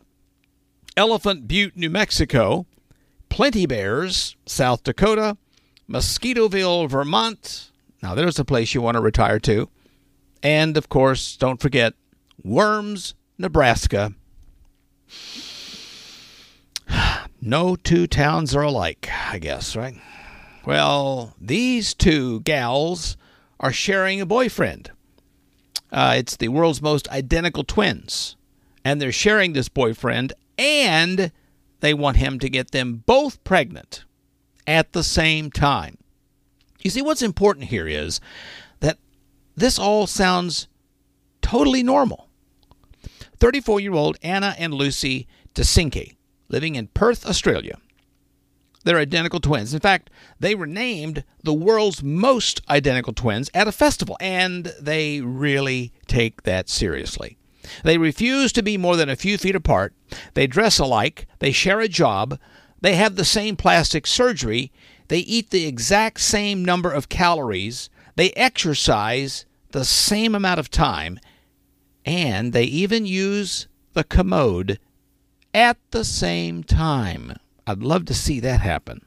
Elephant Butte, New Mexico. Plenty Bears, South Dakota. Mosquitoville, Vermont. Now, there's a place you want to retire to. And, of course, don't forget Worms, Nebraska. No two towns are alike, I guess, right? Well, these two gals are sharing a boyfriend. Uh, it's the world's most identical twins. And they're sharing this boyfriend, and they want him to get them both pregnant at the same time. You see, what's important here is that this all sounds totally normal. 34 year old Anna and Lucy DeCinque, living in Perth, Australia. They're identical twins. In fact, they were named the world's most identical twins at a festival, and they really take that seriously. They refuse to be more than a few feet apart. They dress alike. They share a job. They have the same plastic surgery. They eat the exact same number of calories. They exercise the same amount of time. And they even use the commode at the same time. I'd love to see that happen.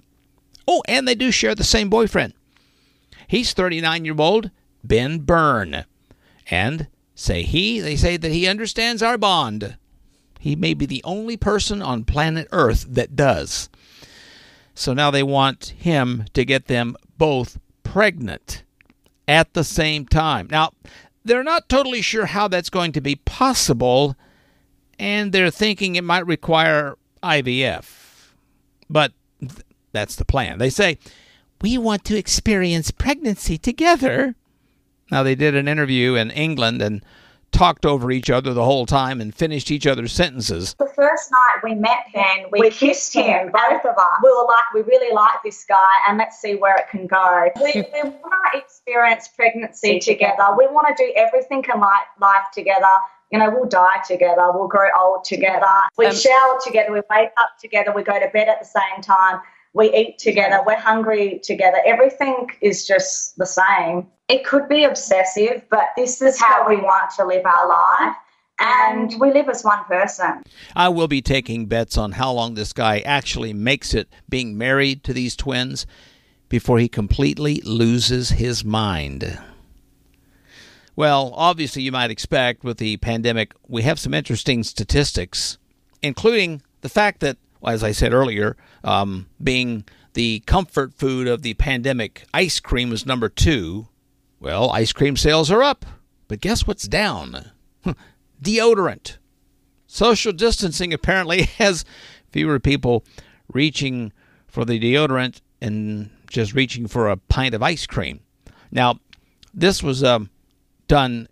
Oh, and they do share the same boyfriend. He's 39 year old Ben Byrne. And say he, they say that he understands our bond. He may be the only person on planet Earth that does. So now they want him to get them both pregnant at the same time. Now, they're not totally sure how that's going to be possible, and they're thinking it might require IVF. But th- that's the plan. They say, We want to experience pregnancy together. Now, they did an interview in England and talked over each other the whole time and finished each other's sentences. The first night we met Ben, we, we kissed him, both of us. We were like, we really like this guy, and let's see where it can go. We, we want to experience pregnancy together. We want to do everything in life, life together. You know, we'll die together, we'll grow old together. We Um, shower together, we wake up together, we go to bed at the same time, we eat together, we're hungry together. Everything is just the same. It could be obsessive, but this is how we want to live our life. And we live as one person. I will be taking bets on how long this guy actually makes it being married to these twins before he completely loses his mind. Well, obviously, you might expect with the pandemic, we have some interesting statistics, including the fact that, as I said earlier, um, being the comfort food of the pandemic, ice cream was number two. Well, ice cream sales are up, but guess what's down? Deodorant. Social distancing apparently has fewer people reaching for the deodorant and just reaching for a pint of ice cream. Now, this was um, done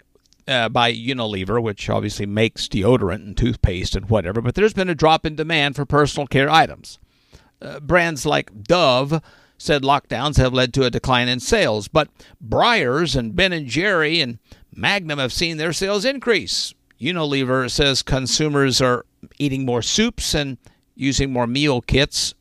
uh, by Unilever, which obviously makes deodorant and toothpaste and whatever, but there's been a drop in demand for personal care items. Uh, brands like Dove said lockdowns have led to a decline in sales, but Breyers and Ben and Jerry and Magnum have seen their sales increase. Unilever says consumers are eating more soups and using more meal kits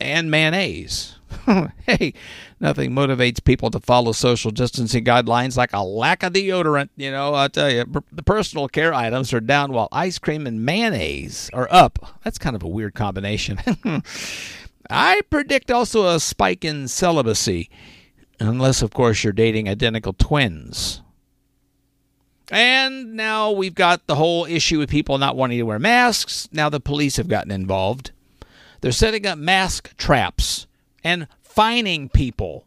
and mayonnaise. hey, nothing motivates people to follow social distancing guidelines like a lack of deodorant. You know, I'll tell you, the personal care items are down while ice cream and mayonnaise are up. That's kind of a weird combination. I predict also a spike in celibacy, unless, of course, you're dating identical twins. And now we've got the whole issue with people not wanting to wear masks. Now the police have gotten involved. They're setting up mask traps and fining people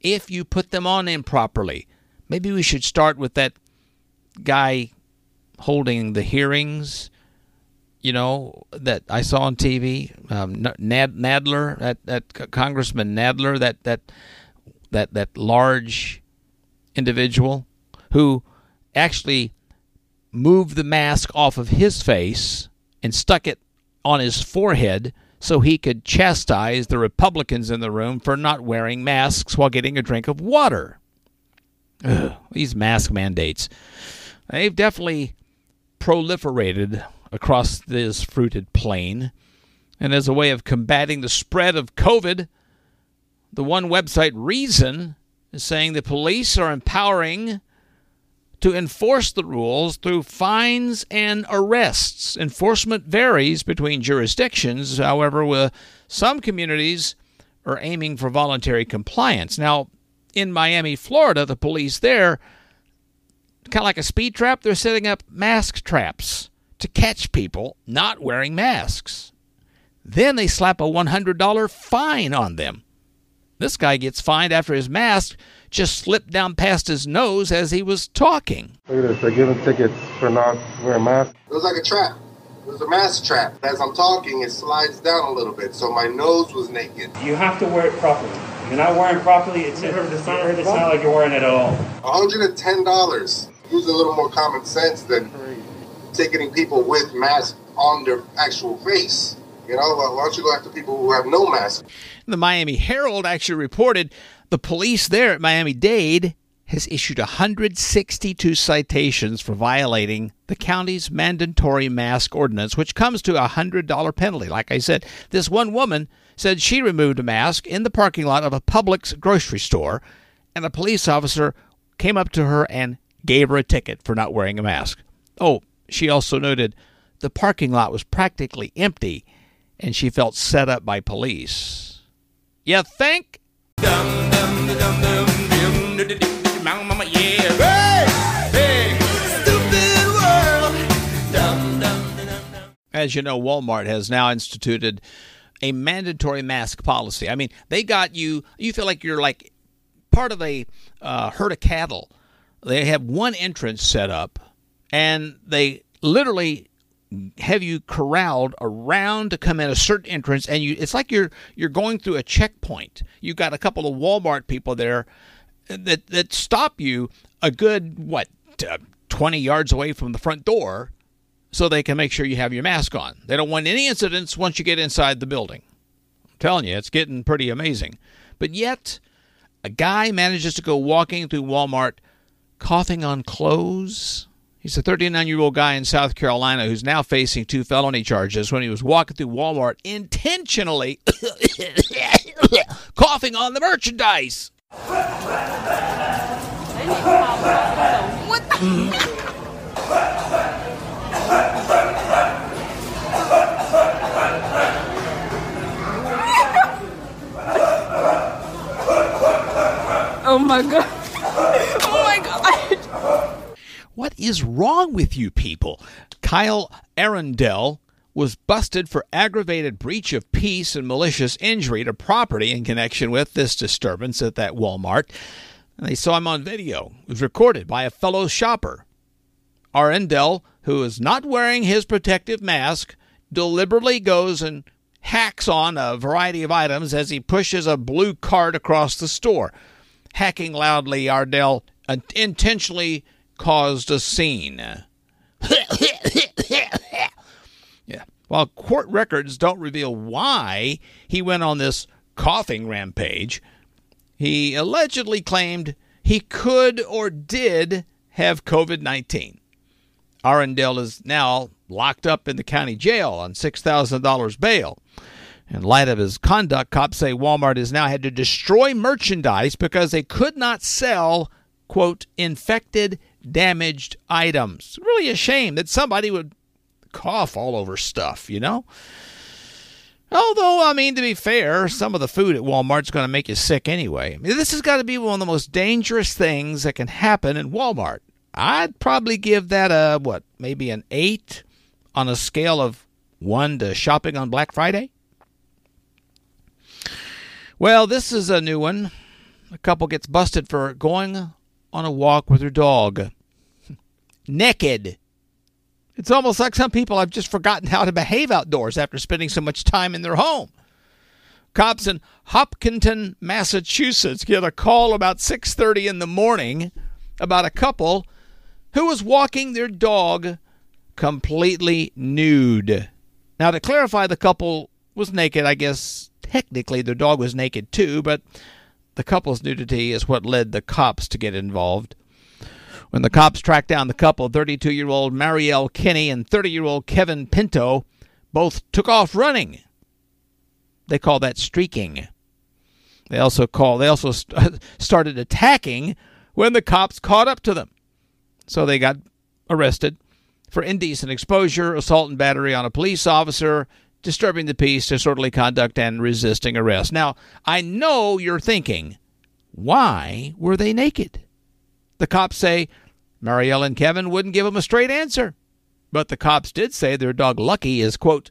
if you put them on improperly. Maybe we should start with that guy holding the hearings, you know, that I saw on TV. Um, Nad, Nadler, that, that Congressman Nadler, that that that that large individual who actually moved the mask off of his face and stuck it on his forehead so he could chastise the Republicans in the room for not wearing masks while getting a drink of water. Ugh, these mask mandates. They've definitely proliferated across this fruited plain. And as a way of combating the spread of COVID, the one website, Reason, is saying the police are empowering to enforce the rules through fines and arrests. Enforcement varies between jurisdictions, however, with some communities are aiming for voluntary compliance. Now, in Miami, Florida, the police there, kind of like a speed trap, they're setting up mask traps to catch people not wearing masks. Then they slap a $100 fine on them. This guy gets fined after his mask just slipped down past his nose as he was talking. Look at this. They're giving tickets for not wearing masks. It was like a trap. It was a mask trap. As I'm talking, it slides down a little bit, so my nose was naked. You have to wear it properly. If you're not wearing it properly, it's, it's, it's, not, it's not like you're wearing it at all. $110. Use a little more common sense than ticketing people with masks on their actual face. You know, why don't you go after people who have no mask? The Miami Herald actually reported the police there at Miami Dade has issued 162 citations for violating the county's mandatory mask ordinance, which comes to a $100 penalty. Like I said, this one woman said she removed a mask in the parking lot of a Publix grocery store, and a police officer came up to her and gave her a ticket for not wearing a mask. Oh, she also noted the parking lot was practically empty, and she felt set up by police. You think? As you know, Walmart has now instituted a mandatory mask policy. I mean, they got you, you feel like you're like part of a uh, herd of cattle. They have one entrance set up, and they literally have you corralled around to come in a certain entrance and you it's like you're you're going through a checkpoint. You've got a couple of walmart people there that that stop you a good what uh, 20 yards away from the front door so they can make sure you have your mask on. They don't want any incidents once you get inside the building. I'm telling you it's getting pretty amazing. But yet a guy manages to go walking through walmart coughing on clothes He's a 39 year old guy in South Carolina who's now facing two felony charges when he was walking through Walmart intentionally coughing on the merchandise. Oh my god. Oh my god. What is wrong with you people? Kyle Arundel was busted for aggravated breach of peace and malicious injury to property in connection with this disturbance at that Walmart. And they saw him on video. It was recorded by a fellow shopper. Arundel, who is not wearing his protective mask, deliberately goes and hacks on a variety of items as he pushes a blue cart across the store. Hacking loudly, Ardell uh, intentionally caused a scene. yeah. While court records don't reveal why he went on this coughing rampage, he allegedly claimed he could or did have COVID 19. Arundel is now locked up in the county jail on $6,000 bail. In light of his conduct, cops say Walmart has now had to destroy merchandise because they could not sell, quote, infected, damaged items. Really a shame that somebody would cough all over stuff, you know? Although, I mean, to be fair, some of the food at Walmart's going to make you sick anyway. This has got to be one of the most dangerous things that can happen in Walmart. I'd probably give that a, what, maybe an 8 on a scale of 1 to shopping on Black Friday? Well, this is a new one. A couple gets busted for going on a walk with her dog. Naked. It's almost like some people have just forgotten how to behave outdoors after spending so much time in their home. Cops in Hopkinton, Massachusetts get a call about 6:30 in the morning about a couple who was walking their dog completely nude. Now to clarify the couple was naked, I guess technically their dog was naked too, but the couple's nudity is what led the cops to get involved. When the cops tracked down the couple, 32 year old Marielle Kinney and 30 year old Kevin Pinto both took off running. They call that streaking. They also call they also st- started attacking when the cops caught up to them. So they got arrested for indecent exposure, assault and battery on a police officer, disturbing the peace, disorderly conduct, and resisting arrest. Now, I know you're thinking, why were they naked? The cops say Marielle and Kevin wouldn't give them a straight answer. But the cops did say their dog Lucky is, quote,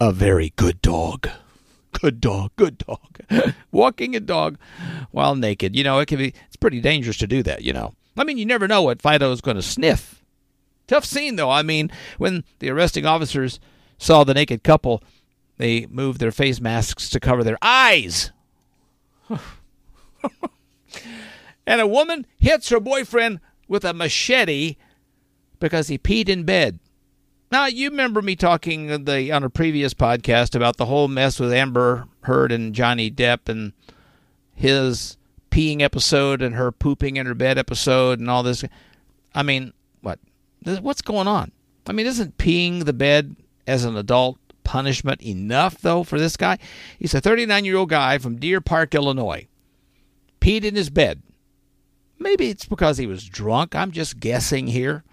a very good dog. Good dog, good dog. Walking a dog while naked. You know, it can be it's pretty dangerous to do that, you know. I mean, you never know what Fido is going to sniff. Tough scene though. I mean, when the arresting officers saw the naked couple, they moved their face masks to cover their eyes. and a woman hits her boyfriend with a machete because he peed in bed. Now, you remember me talking the on a previous podcast about the whole mess with Amber Heard and Johnny Depp and his peeing episode and her pooping in her bed episode and all this. I mean, what? What's going on? I mean, isn't peeing the bed as an adult punishment enough, though, for this guy? He's a 39 year old guy from Deer Park, Illinois. Peed in his bed. Maybe it's because he was drunk. I'm just guessing here.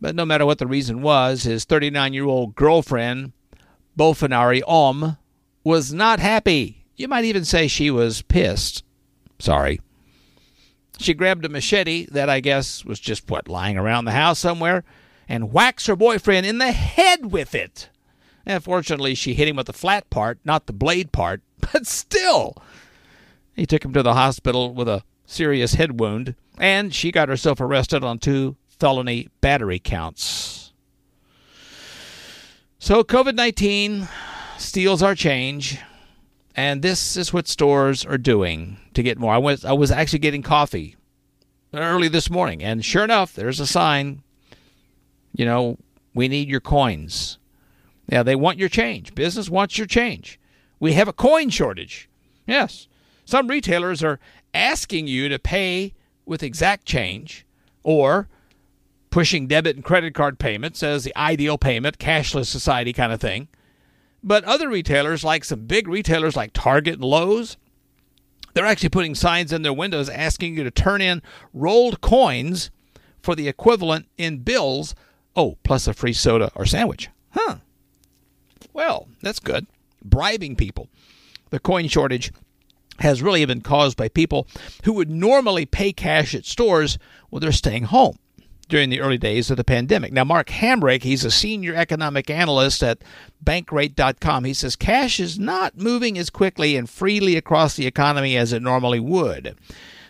But no matter what the reason was, his 39 year old girlfriend, Bofanari Om, was not happy. You might even say she was pissed. Sorry. She grabbed a machete that I guess was just, what, lying around the house somewhere, and whacks her boyfriend in the head with it. And fortunately, she hit him with the flat part, not the blade part, but still. He took him to the hospital with a serious head wound, and she got herself arrested on two felony battery counts. So, COVID 19 steals our change, and this is what stores are doing to get more. I was, I was actually getting coffee early this morning, and sure enough, there's a sign you know, we need your coins. Yeah, they want your change. Business wants your change. We have a coin shortage. Yes. Some retailers are asking you to pay with exact change or pushing debit and credit card payments as the ideal payment, cashless society kind of thing. But other retailers, like some big retailers like Target and Lowe's, they're actually putting signs in their windows asking you to turn in rolled coins for the equivalent in bills Oh, plus a free soda or sandwich. Huh. Well, that's good. Bribing people. The coin shortage has really been caused by people who would normally pay cash at stores well they're staying home during the early days of the pandemic. Now Mark Hamrick, he's a senior economic analyst at bankrate.com. He says cash is not moving as quickly and freely across the economy as it normally would.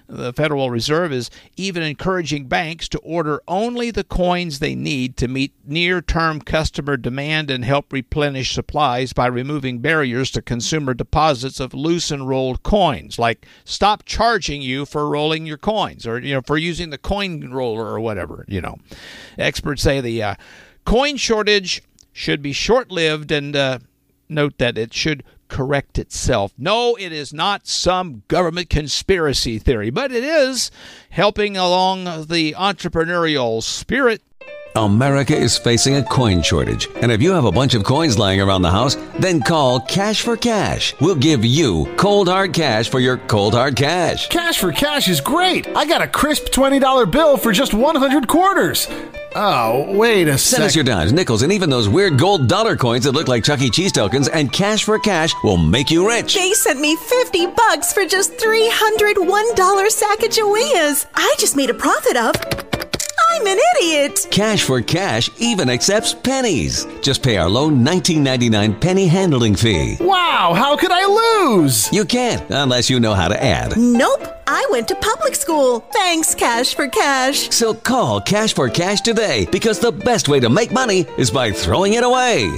The Federal Reserve is even encouraging banks to order only the coins they need to meet near term customer demand and help replenish supplies by removing barriers to consumer deposits of loose and rolled coins. Like stop charging you for rolling your coins or you know for using the coin roller or whatever, you know. Experts say the uh, coin shortage should be short lived and uh, note that it should correct itself. No, it is not some government conspiracy theory, but it is helping along the entrepreneurial spirit. America is facing a coin shortage, and if you have a bunch of coins lying around the house, then call Cash for Cash. We'll give you cold hard cash for your cold hard cash. Cash for Cash is great. I got a crisp $20 bill for just 100 quarters. Oh, wait a Send sec. us your dimes, nickels, and even those weird gold dollar coins that look like Chuck E. Cheese tokens, and Cash for Cash will make you rich. They sent me 50 bucks for just $301 Sacagaweas. I just made a profit of. I'm an idiot. Cash for Cash even accepts pennies. Just pay our low 19.99 penny handling fee. Wow, how could I lose? You can't unless you know how to add. Nope. I went to public school. Thanks, Cash for Cash. So call Cash for Cash today because the best way to make money is by throwing it away.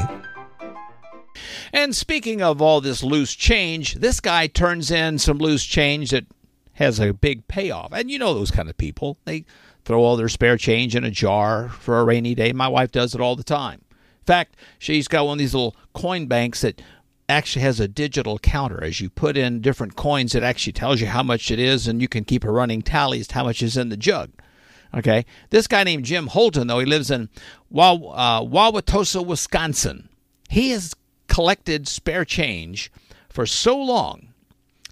And speaking of all this loose change, this guy turns in some loose change that has a big payoff. And you know those kind of people. They throw all their spare change in a jar for a rainy day. My wife does it all the time. In fact, she's got one of these little coin banks that actually has a digital counter. As you put in different coins, it actually tells you how much it is, and you can keep a running tally as to how much is in the jug. Okay, this guy named Jim Holton, though he lives in Wa- uh, Wauwatosa, Wisconsin. He has collected spare change for so long.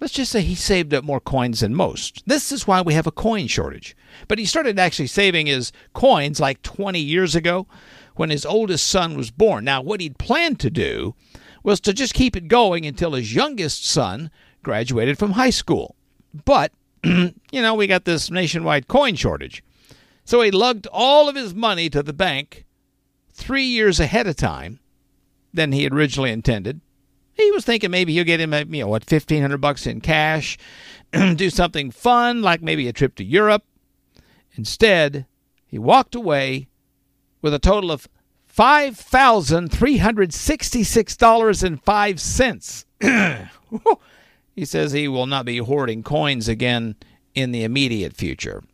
Let's just say he saved up more coins than most. This is why we have a coin shortage. But he started actually saving his coins like 20 years ago when his oldest son was born. Now, what he'd planned to do was to just keep it going until his youngest son graduated from high school. But, you know, we got this nationwide coin shortage. So he lugged all of his money to the bank three years ahead of time than he had originally intended. He was thinking maybe he'll get him, a, you know, what, fifteen hundred bucks in cash, do something fun like maybe a trip to Europe. Instead, he walked away with a total of five thousand three hundred sixty-six dollars and five cents. he says he will not be hoarding coins again in the immediate future.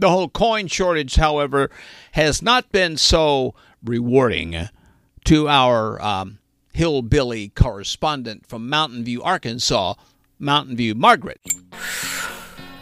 The whole coin shortage, however, has not been so rewarding to our um, hillbilly correspondent from Mountain View, Arkansas, Mountain View, Margaret.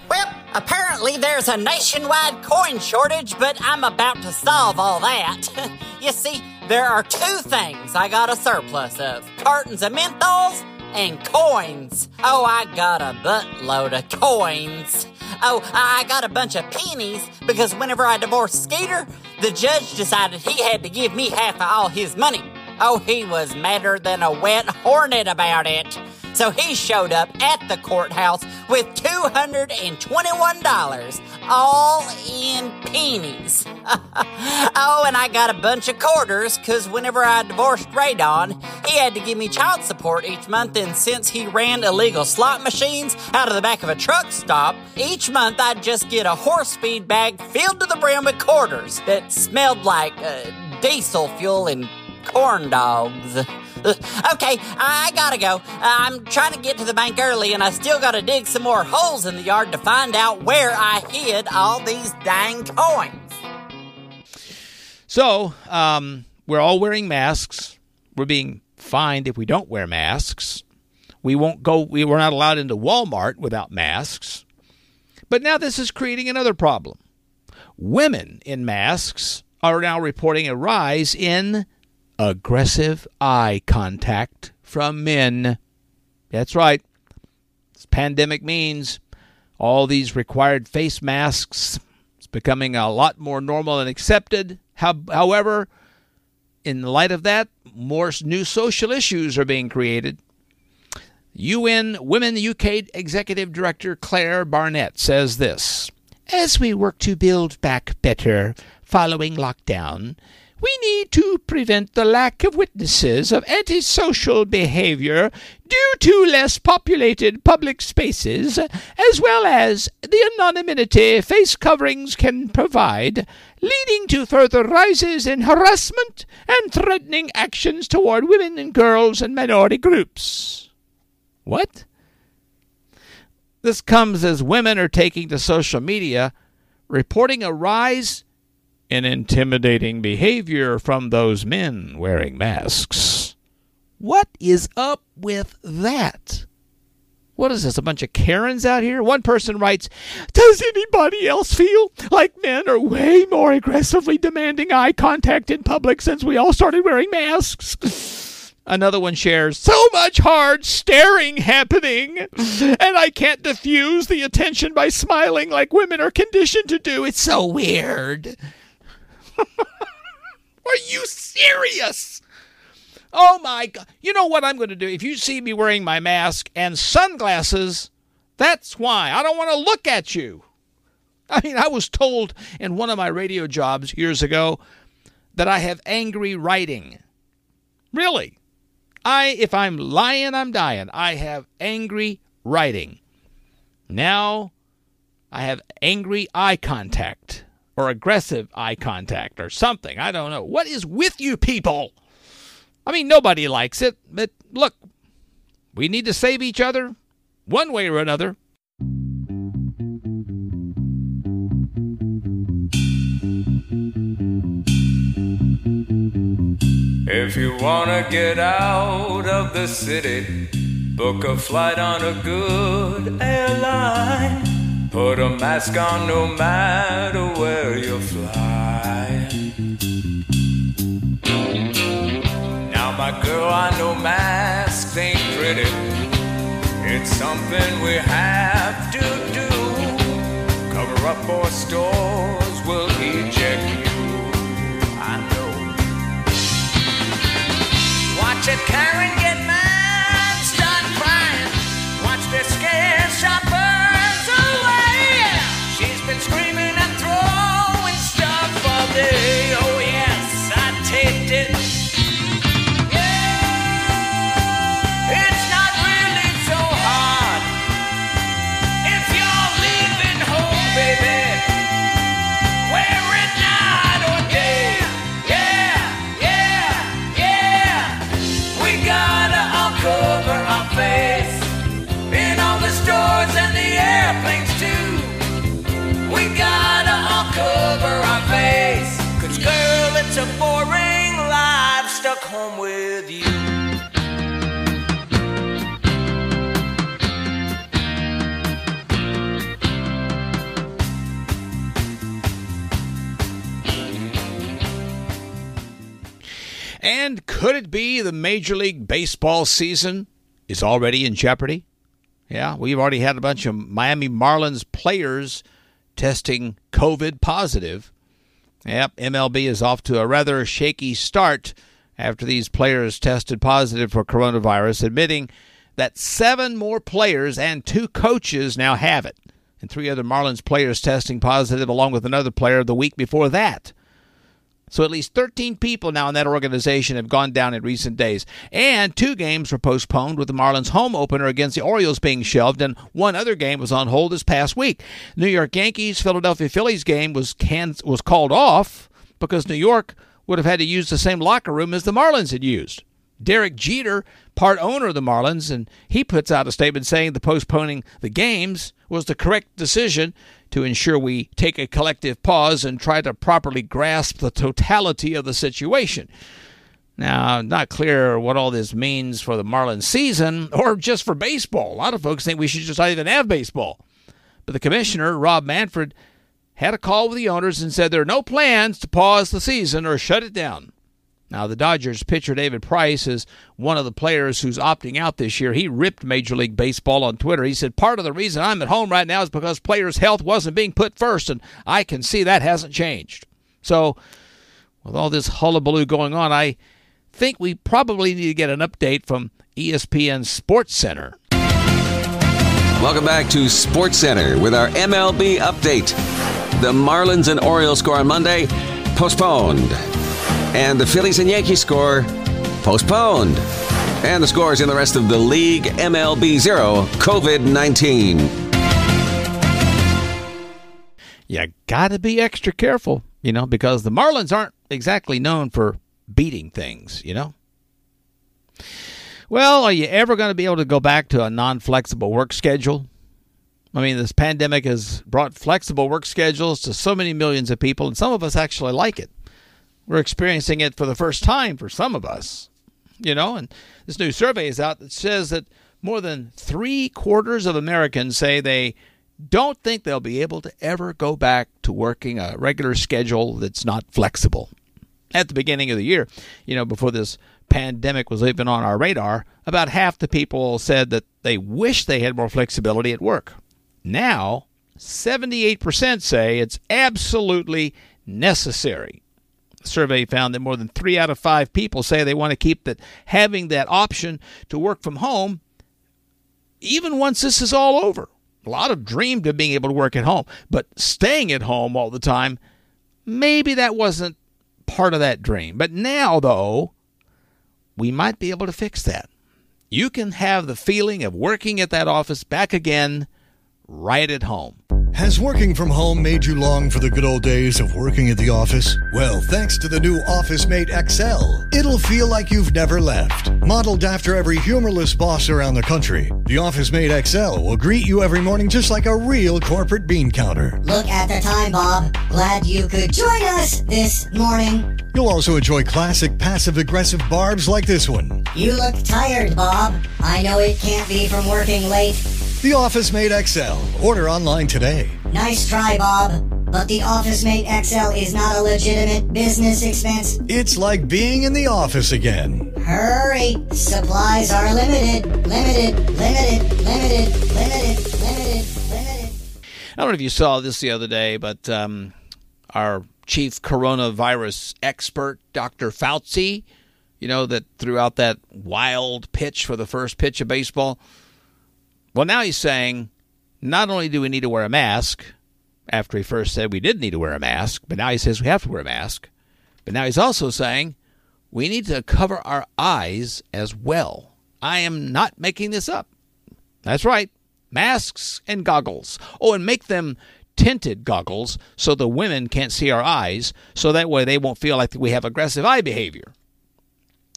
Well, apparently, there's a nationwide coin shortage, but I'm about to solve all that. you see, there are two things I got a surplus of cartons of menthols and coins. Oh, I got a buttload of coins. Oh, I got a bunch of pennies because whenever I divorced Skeeter, the judge decided he had to give me half of all his money. Oh, he was madder than a wet hornet about it. So he showed up at the courthouse with $221, all in pennies. oh, and I got a bunch of quarters because whenever I divorced Radon, he had to give me child support each month. And since he ran illegal slot machines out of the back of a truck stop, each month I'd just get a horse feed bag filled to the brim with quarters that smelled like uh, diesel fuel and corn dogs. okay, I gotta go. I'm trying to get to the bank early, and I still gotta dig some more holes in the yard to find out where I hid all these dang coins. So, um, we're all wearing masks. We're being fined if we don't wear masks. We won't go, We're not allowed into Walmart without masks. But now this is creating another problem. Women in masks are now reporting a rise in aggressive eye contact from men. That's right. This pandemic means all these required face masks It's becoming a lot more normal and accepted. However, in light of that, more new social issues are being created. UN Women UK Executive Director Claire Barnett says this As we work to build back better following lockdown, we need to prevent the lack of witnesses of antisocial behavior due to less populated public spaces, as well as the anonymity face coverings can provide, leading to further rises in harassment and threatening actions toward women and girls and minority groups. What? This comes as women are taking to social media, reporting a rise in intimidating behavior from those men wearing masks. What is up with that? What is this, a bunch of Karens out here? One person writes, Does anybody else feel like men are way more aggressively demanding eye contact in public since we all started wearing masks? Another one shares, So much hard staring happening, and I can't diffuse the attention by smiling like women are conditioned to do. It's so weird. Are you serious? Oh my God. You know what I'm going to do? If you see me wearing my mask and sunglasses, that's why. I don't want to look at you. I mean, I was told in one of my radio jobs years ago that I have angry writing. Really? I if I'm lying, I'm dying. I have angry writing. Now I have angry eye contact or aggressive eye contact or something. I don't know. What is with you people? I mean, nobody likes it, but look, we need to save each other one way or another. If you wanna get out of the city, book a flight on a good airline. Put a mask on no matter where you fly. Now, my girl, I know masks ain't pretty. It's something we have to do. Cover up or stores will eject you. I know. Watch it, Karen, And could it be the Major League Baseball season is already in jeopardy? Yeah, we've already had a bunch of Miami Marlins players testing COVID positive. Yep, MLB is off to a rather shaky start after these players tested positive for coronavirus, admitting that seven more players and two coaches now have it, and three other Marlins players testing positive, along with another player the week before that. So at least 13 people now in that organization have gone down in recent days. And two games were postponed with the Marlins home opener against the Orioles being shelved and one other game was on hold this past week. New York Yankees Philadelphia Phillies game was can- was called off because New York would have had to use the same locker room as the Marlins had used. Derek Jeter, part owner of the Marlins, and he puts out a statement saying the postponing the games was the correct decision to ensure we take a collective pause and try to properly grasp the totality of the situation. Now, not clear what all this means for the Marlins season or just for baseball. A lot of folks think we should just not even have baseball. But the commissioner, Rob Manfred, had a call with the owners and said there are no plans to pause the season or shut it down. Now, the Dodgers pitcher David Price is one of the players who's opting out this year. He ripped Major League Baseball on Twitter. He said, Part of the reason I'm at home right now is because players' health wasn't being put first, and I can see that hasn't changed. So, with all this hullabaloo going on, I think we probably need to get an update from ESPN Sports Center. Welcome back to Sports Center with our MLB update. The Marlins and Orioles score on Monday, postponed. And the Phillies and Yankees score, postponed. And the scores in the rest of the league MLB 0, COVID 19. You got to be extra careful, you know, because the Marlins aren't exactly known for beating things, you know. Well, are you ever going to be able to go back to a non flexible work schedule? I mean, this pandemic has brought flexible work schedules to so many millions of people, and some of us actually like it. We're experiencing it for the first time for some of us, you know, and this new survey is out that says that more than three quarters of Americans say they don't think they'll be able to ever go back to working a regular schedule that's not flexible. At the beginning of the year, you know, before this pandemic was even on our radar, about half the people said that they wish they had more flexibility at work. Now, 78% say it's absolutely necessary. Survey found that more than 3 out of 5 people say they want to keep that having that option to work from home even once this is all over. A lot of dreamed of being able to work at home, but staying at home all the time, maybe that wasn't part of that dream. But now, though, we might be able to fix that. You can have the feeling of working at that office back again right at home. Has working from home made you long for the good old days of working at the office? Well, thanks to the new Office Mate XL, it'll feel like you've never left. Modeled after every humorless boss around the country, the Office Mate XL will greet you every morning just like a real corporate bean counter. Look at the time, Bob. Glad you could join us this morning. You'll also enjoy classic passive aggressive barbs like this one. You look tired, Bob. I know it can't be from working late. The Office Mate XL. Order online today. Nice try, Bob. But the Office Mate XL is not a legitimate business expense. It's like being in the office again. Hurry! Supplies are limited. Limited. Limited. Limited. Limited. Limited. Limited. I don't know if you saw this the other day, but um, our chief coronavirus expert, Dr. Fauci, you know, that threw out that wild pitch for the first pitch of baseball. Well, now he's saying not only do we need to wear a mask, after he first said we did need to wear a mask, but now he says we have to wear a mask. But now he's also saying we need to cover our eyes as well. I am not making this up. That's right. Masks and goggles. Oh, and make them tinted goggles so the women can't see our eyes, so that way they won't feel like we have aggressive eye behavior.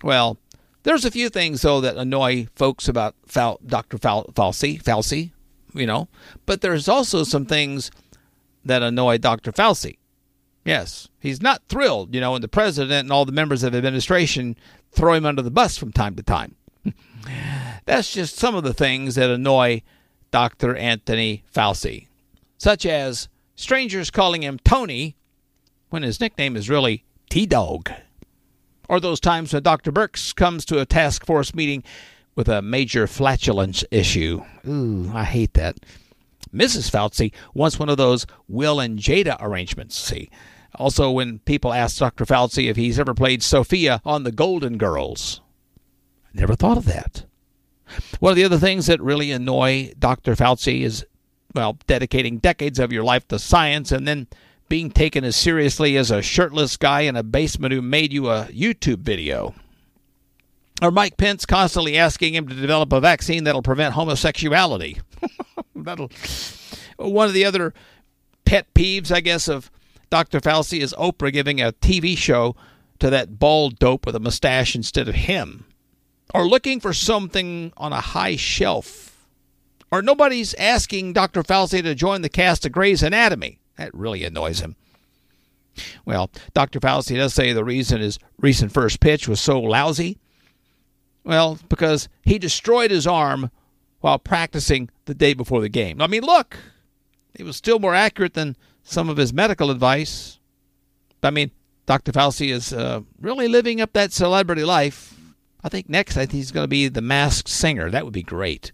Well, there's a few things though that annoy folks about Fal- Dr. Fal- Fauci, Fauci, you know, but there's also some things that annoy Dr. Fauci. Yes, he's not thrilled, you know, when the president and all the members of administration throw him under the bus from time to time. That's just some of the things that annoy Dr. Anthony Fauci, such as strangers calling him Tony when his nickname is really T Dog. Or those times when Dr. Birx comes to a task force meeting with a major flatulence issue. Ooh, I hate that. Mrs. Fauci wants one of those Will and Jada arrangements. See, also when people ask Dr. Fauci if he's ever played Sophia on The Golden Girls. Never thought of that. One of the other things that really annoy Dr. Fauci is, well, dedicating decades of your life to science and then being taken as seriously as a shirtless guy in a basement who made you a YouTube video. Or Mike Pence constantly asking him to develop a vaccine that'll prevent homosexuality. that'll one of the other pet peeves, I guess, of Dr. Fauci is Oprah giving a TV show to that bald dope with a mustache instead of him. Or looking for something on a high shelf. Or nobody's asking Dr. Fauci to join the cast of Grey's Anatomy. That really annoys him. Well, Dr. Fauci does say the reason his recent first pitch was so lousy. Well, because he destroyed his arm while practicing the day before the game. I mean, look, it was still more accurate than some of his medical advice. I mean, Dr. Fauci is uh, really living up that celebrity life. I think next, I think he's going to be the masked singer. That would be great.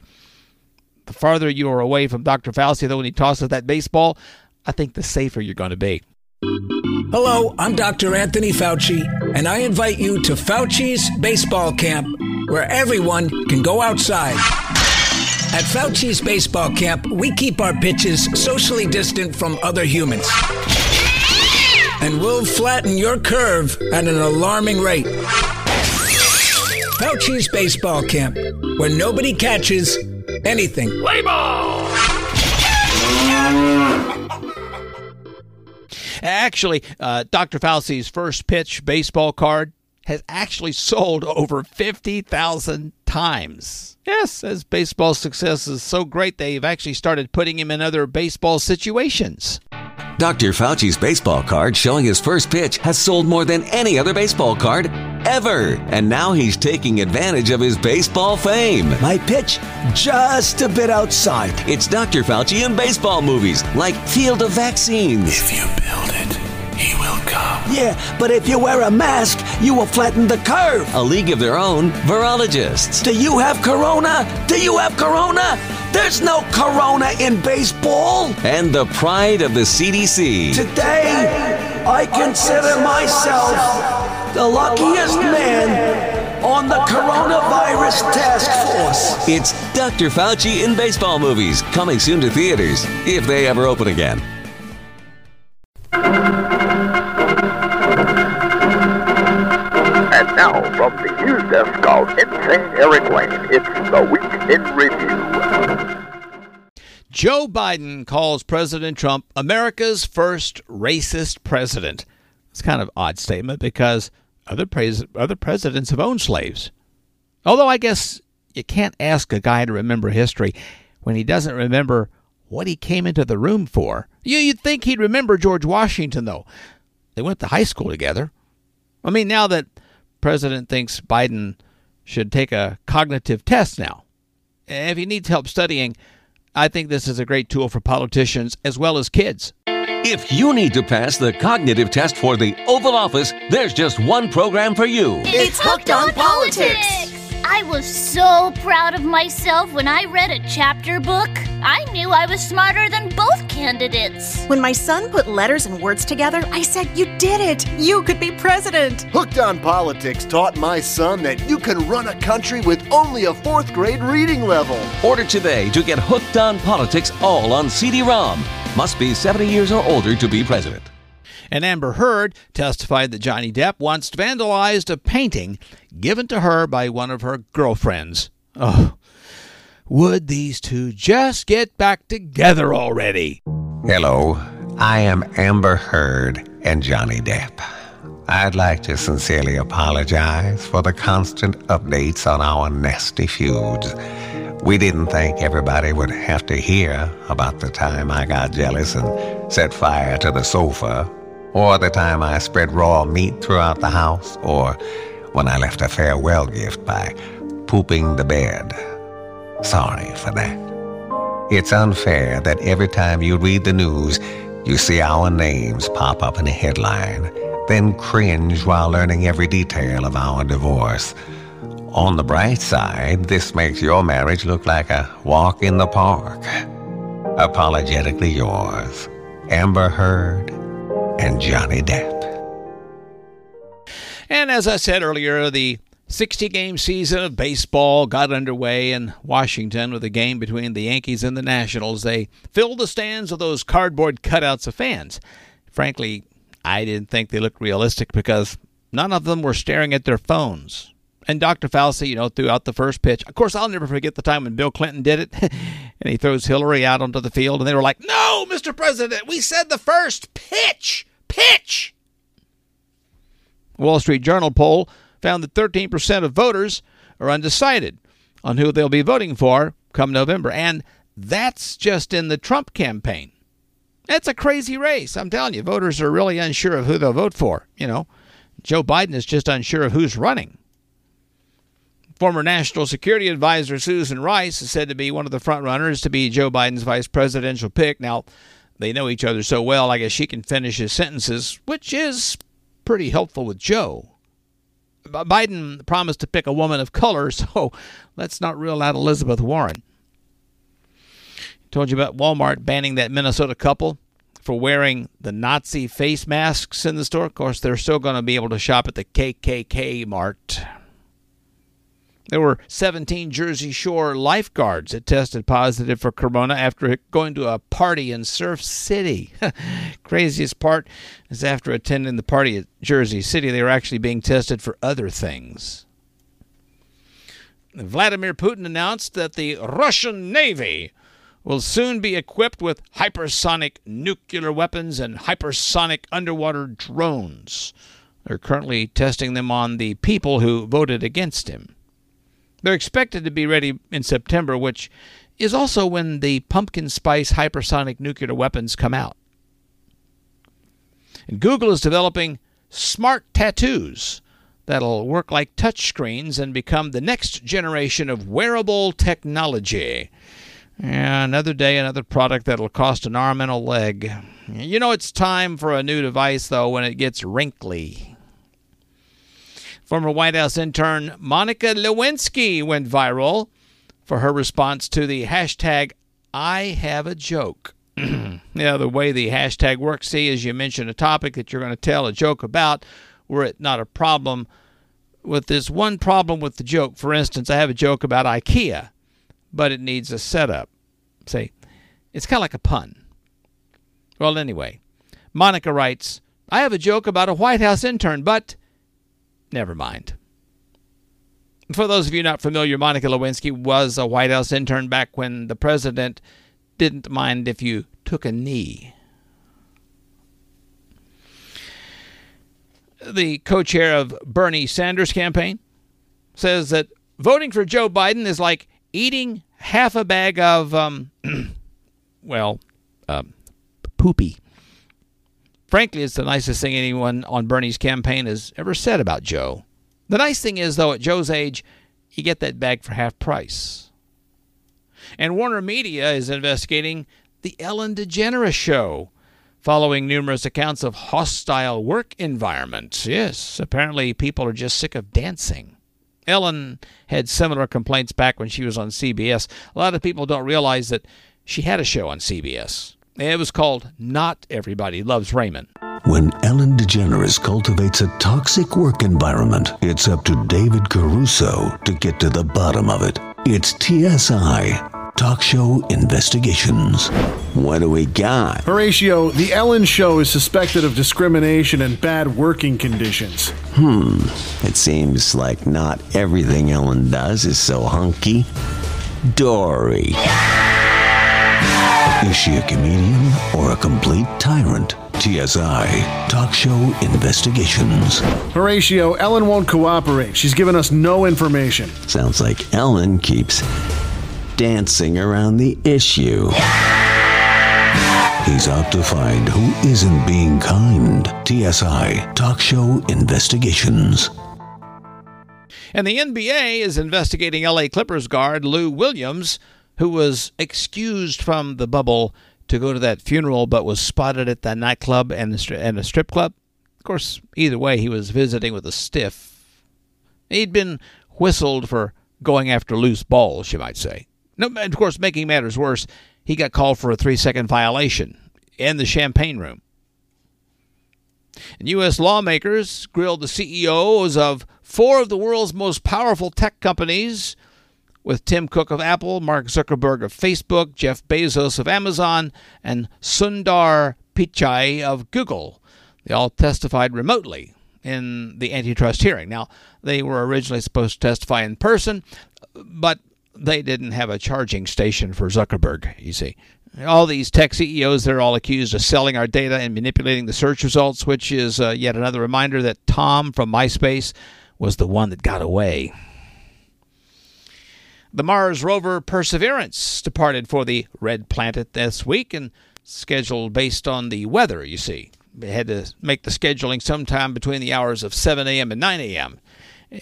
The farther you are away from Dr. Fauci, though, when he tosses that baseball, I think the safer you're going to be. Hello, I'm Dr. Anthony Fauci, and I invite you to Fauci's Baseball Camp, where everyone can go outside. At Fauci's Baseball Camp, we keep our pitches socially distant from other humans. And we'll flatten your curve at an alarming rate. Fauci's Baseball Camp, where nobody catches anything. Play ball! Actually, uh, Dr. Fauci's first pitch baseball card has actually sold over 50,000 times. Yes, as baseball success is so great, they've actually started putting him in other baseball situations. Dr. Fauci's baseball card showing his first pitch has sold more than any other baseball card ever. And now he's taking advantage of his baseball fame. My pitch, just a bit outside. It's Dr. Fauci in baseball movies like Field of Vaccines. If you build it, he will come. Yeah, but if you wear a mask, you will flatten the curve. A league of their own, virologists. Do you have corona? Do you have corona? There's no corona in baseball. And the pride of the CDC. Today, I consider myself the luckiest man on the coronavirus task force. It's Dr. Fauci in baseball movies, coming soon to theaters, if they ever open again. Desk of Insane Erik Lane, it's the Week in Review. Joe Biden calls President Trump America's first racist president. It's kind of odd statement because other pres- other presidents have owned slaves. Although I guess you can't ask a guy to remember history when he doesn't remember what he came into the room for. You, you'd think he'd remember George Washington, though. They went to high school together. I mean, now that President thinks Biden should take a cognitive test now, if he needs help studying, I think this is a great tool for politicians as well as kids. If you need to pass the cognitive test for the Oval Office, there's just one program for you. It's Hooked on Politics. I was so proud of myself when I read a chapter book. I knew I was smarter than both candidates. When my son put letters and words together, I said, You did it! You could be president! Hooked on Politics taught my son that you can run a country with only a fourth grade reading level. Order today to get Hooked on Politics all on CD-ROM. Must be 70 years or older to be president. And Amber Heard testified that Johnny Depp once vandalized a painting given to her by one of her girlfriends. Oh, would these two just get back together already? Hello, I am Amber Heard and Johnny Depp. I'd like to sincerely apologize for the constant updates on our nasty feuds. We didn't think everybody would have to hear about the time I got jealous and set fire to the sofa, or the time I spread raw meat throughout the house, or when I left a farewell gift by pooping the bed. Sorry for that. It's unfair that every time you read the news, you see our names pop up in a headline then cringe while learning every detail of our divorce. On the bright side, this makes your marriage look like a walk in the park. Apologetically yours, Amber Heard and Johnny Depp. And as I said earlier, the 60 game season of baseball got underway in Washington with a game between the Yankees and the Nationals. They filled the stands with those cardboard cutouts of fans. Frankly, I didn't think they looked realistic because none of them were staring at their phones. And Dr. Fauci, you know, threw out the first pitch. Of course, I'll never forget the time when Bill Clinton did it. and he throws Hillary out onto the field, and they were like, No, Mr. President, we said the first pitch! Pitch! Wall Street Journal poll found that 13% of voters are undecided on who they'll be voting for come November. And that's just in the Trump campaign. That's a crazy race. I'm telling you, voters are really unsure of who they'll vote for. You know, Joe Biden is just unsure of who's running. Former National Security Advisor Susan Rice is said to be one of the frontrunners to be Joe Biden's vice presidential pick. Now, they know each other so well, I guess she can finish his sentences, which is pretty helpful with Joe. Biden promised to pick a woman of color, so let's not rule out Elizabeth Warren. Told you about Walmart banning that Minnesota couple for wearing the Nazi face masks in the store. Of course, they're still going to be able to shop at the KKK Mart. There were 17 Jersey Shore lifeguards that tested positive for corona after going to a party in Surf City. Craziest part is after attending the party at Jersey City, they were actually being tested for other things. Vladimir Putin announced that the Russian Navy will soon be equipped with hypersonic nuclear weapons and hypersonic underwater drones. They're currently testing them on the people who voted against him. They're expected to be ready in September, which is also when the pumpkin spice hypersonic nuclear weapons come out. And Google is developing smart tattoos that'll work like touchscreens and become the next generation of wearable technology. Yeah, another day, another product that'll cost an arm and a leg. You know, it's time for a new device, though, when it gets wrinkly. Former White House intern Monica Lewinsky went viral for her response to the hashtag I have a joke. yeah, the way the hashtag works, see, is you mention a topic that you're going to tell a joke about, were it not a problem with this one problem with the joke. For instance, I have a joke about IKEA, but it needs a setup. Say, it's kind of like a pun. Well, anyway, Monica writes, I have a joke about a White House intern, but never mind. For those of you not familiar, Monica Lewinsky was a White House intern back when the president didn't mind if you took a knee. The co chair of Bernie Sanders' campaign says that voting for Joe Biden is like eating half a bag of, um, well, um, poopy. Frankly, it's the nicest thing anyone on Bernie's campaign has ever said about Joe. The nice thing is, though, at Joe's age, you get that bag for half price. And Warner Media is investigating the Ellen DeGeneres show following numerous accounts of hostile work environments. Yes, apparently people are just sick of dancing. Ellen had similar complaints back when she was on CBS. A lot of people don't realize that she had a show on CBS. It was called Not Everybody Loves Raymond. When Ellen DeGeneres cultivates a toxic work environment, it's up to David Caruso to get to the bottom of it. It's TSI, Talk Show Investigations. What do we got? Horatio, the Ellen Show is suspected of discrimination and bad working conditions. Hmm, it seems like not everything Ellen does is so hunky. Dory. Is she a comedian or a complete tyrant? TSI Talk Show Investigations. Horatio, Ellen won't cooperate. She's given us no information. Sounds like Ellen keeps dancing around the issue. He's out to find who isn't being kind. TSI Talk Show Investigations. And the NBA is investigating LA Clippers guard Lou Williams, who was excused from the bubble to go to that funeral but was spotted at that nightclub and a strip club. Of course, either way, he was visiting with a stiff. He'd been whistled for going after loose balls, you might say. No, of course, making matters worse, he got called for a three second violation in the champagne room. And U.S. lawmakers grilled the CEOs of four of the world's most powerful tech companies, with Tim Cook of Apple, Mark Zuckerberg of Facebook, Jeff Bezos of Amazon, and Sundar Pichai of Google. They all testified remotely in the antitrust hearing. Now, they were originally supposed to testify in person, but they didn't have a charging station for Zuckerberg, you see. All these tech CEOs, they're all accused of selling our data and manipulating the search results, which is uh, yet another reminder that Tom from MySpace was the one that got away. The Mars rover Perseverance departed for the red planet this week and scheduled based on the weather, you see. They had to make the scheduling sometime between the hours of 7 a.m. and 9 a.m.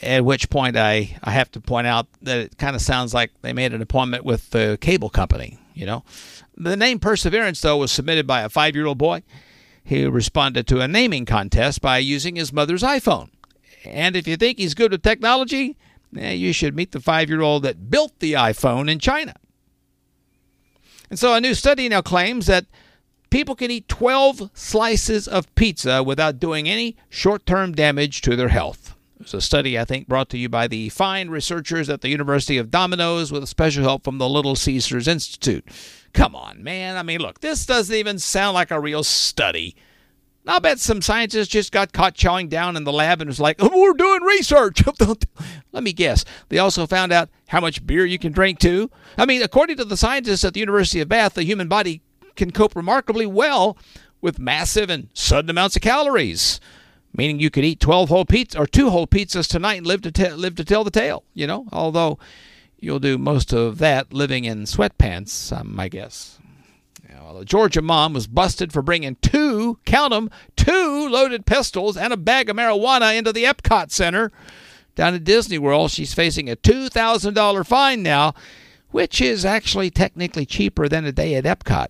At which point, I, I have to point out that it kind of sounds like they made an appointment with the cable company, you know. The name Perseverance, though, was submitted by a five year old boy. He responded to a naming contest by using his mother's iPhone. And if you think he's good with technology, eh, you should meet the five year old that built the iPhone in China. And so a new study now claims that people can eat 12 slices of pizza without doing any short term damage to their health. It's a study, I think, brought to you by the fine researchers at the University of Domino's with special help from the Little Caesars Institute. Come on, man. I mean, look, this doesn't even sound like a real study. I'll bet some scientists just got caught chowing down in the lab and was like, oh, we're doing research. Let me guess. They also found out how much beer you can drink, too. I mean, according to the scientists at the University of Bath, the human body can cope remarkably well with massive and sudden amounts of calories meaning you could eat 12 whole pizzas or two whole pizzas tonight and live to, live to tell the tale, you know, although you'll do most of that living in sweatpants, um, I guess. Well, a Georgia mom was busted for bringing two, count them, two loaded pistols and a bag of marijuana into the Epcot Center down at Disney World. She's facing a $2,000 fine now, which is actually technically cheaper than a day at Epcot.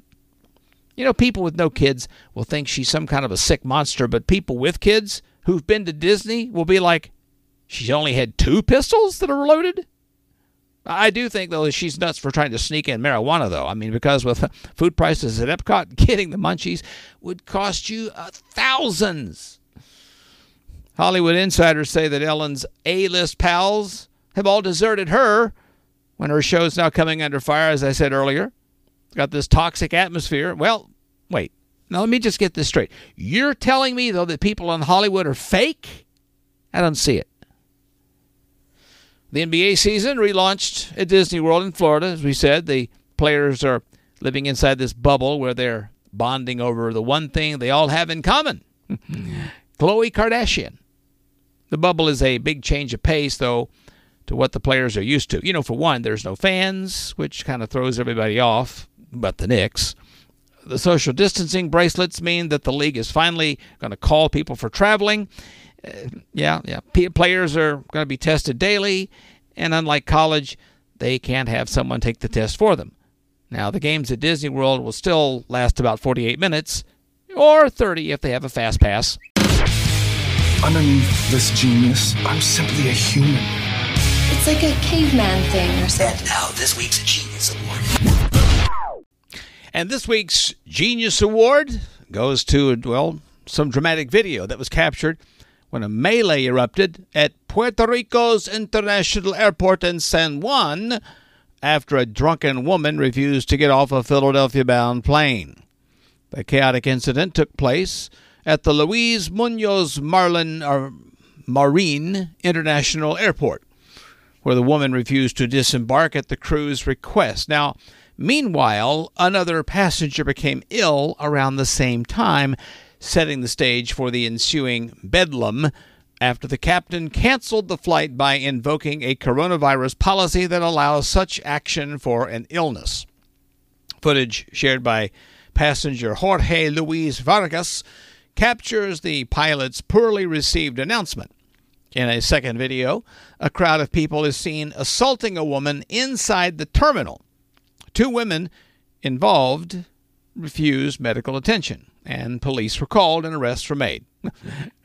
You know, people with no kids will think she's some kind of a sick monster, but people with kids who've been to Disney will be like, she's only had two pistols that are loaded? I do think, though, she's nuts for trying to sneak in marijuana, though. I mean, because with food prices at Epcot, getting the munchies would cost you uh, thousands. Hollywood insiders say that Ellen's A list pals have all deserted her when her show's now coming under fire, as I said earlier got this toxic atmosphere. Well, wait. Now let me just get this straight. You're telling me though that people in Hollywood are fake? I don't see it. The NBA season relaunched at Disney World in Florida, as we said. The players are living inside this bubble where they're bonding over the one thing they all have in common Khloe Kardashian. The bubble is a big change of pace, though, to what the players are used to. You know, for one, there's no fans, which kind of throws everybody off but the Knicks. The social distancing bracelets mean that the league is finally going to call people for traveling. Uh, yeah, yeah. P- players are going to be tested daily, and unlike college, they can't have someone take the test for them. Now, the games at Disney World will still last about 48 minutes, or 30 if they have a fast pass. Underneath this genius, I'm simply a human. It's like a caveman thing or something. And now, this week's Genius Award. And this week's Genius Award goes to, well, some dramatic video that was captured when a melee erupted at Puerto Rico's International Airport in San Juan after a drunken woman refused to get off a Philadelphia bound plane. The chaotic incident took place at the Luis Munoz Marlin or Marine International Airport, where the woman refused to disembark at the crew's request. Now, Meanwhile, another passenger became ill around the same time, setting the stage for the ensuing bedlam after the captain canceled the flight by invoking a coronavirus policy that allows such action for an illness. Footage shared by passenger Jorge Luis Vargas captures the pilot's poorly received announcement. In a second video, a crowd of people is seen assaulting a woman inside the terminal. Two women involved refused medical attention, and police were called and arrests were made.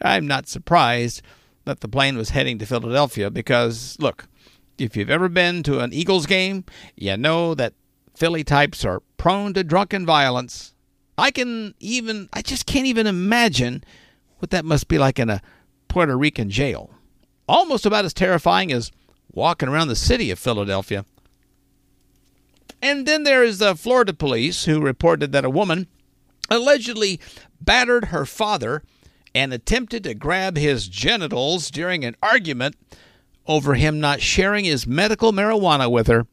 I'm not surprised that the plane was heading to Philadelphia because, look, if you've ever been to an Eagles game, you know that Philly types are prone to drunken violence. I can even, I just can't even imagine what that must be like in a Puerto Rican jail. Almost about as terrifying as walking around the city of Philadelphia. And then there is the Florida police who reported that a woman allegedly battered her father and attempted to grab his genitals during an argument over him not sharing his medical marijuana with her.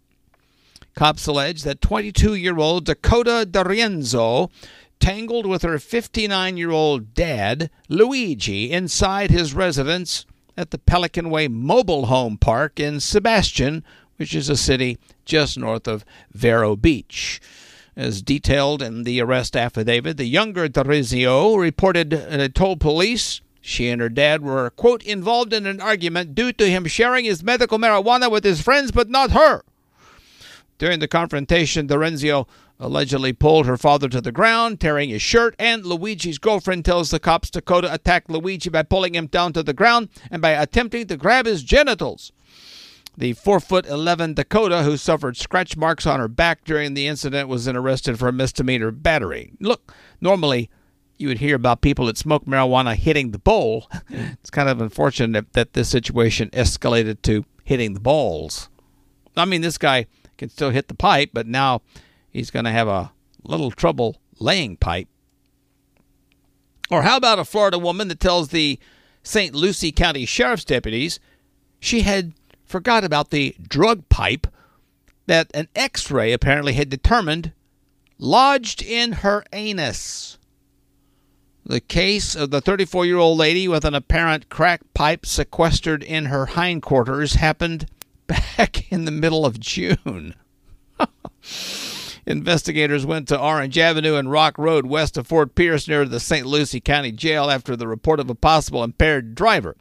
Cops allege that 22 year old Dakota D'Arienzo tangled with her 59 year old dad, Luigi, inside his residence at the Pelican Way Mobile Home Park in Sebastian, which is a city just north of Vero Beach. As detailed in the arrest affidavit, the younger D'Arienzo reported and had told police she and her dad were, quote, involved in an argument due to him sharing his medical marijuana with his friends, but not her. During the confrontation, D'Arienzo allegedly pulled her father to the ground, tearing his shirt, and Luigi's girlfriend tells the cops Dakota attacked Luigi by pulling him down to the ground and by attempting to grab his genitals. The 4 foot 11 Dakota, who suffered scratch marks on her back during the incident, was then arrested for a misdemeanor battery. Look, normally you would hear about people that smoke marijuana hitting the bowl. it's kind of unfortunate that this situation escalated to hitting the balls. I mean, this guy can still hit the pipe, but now he's going to have a little trouble laying pipe. Or how about a Florida woman that tells the St. Lucie County Sheriff's deputies she had forgot about the drug pipe that an x ray apparently had determined lodged in her anus. The case of the 34 year old lady with an apparent crack pipe sequestered in her hindquarters happened back in the middle of June. Investigators went to Orange Avenue and Rock Road west of Fort Pierce near the St. Lucie County Jail after the report of a possible impaired driver.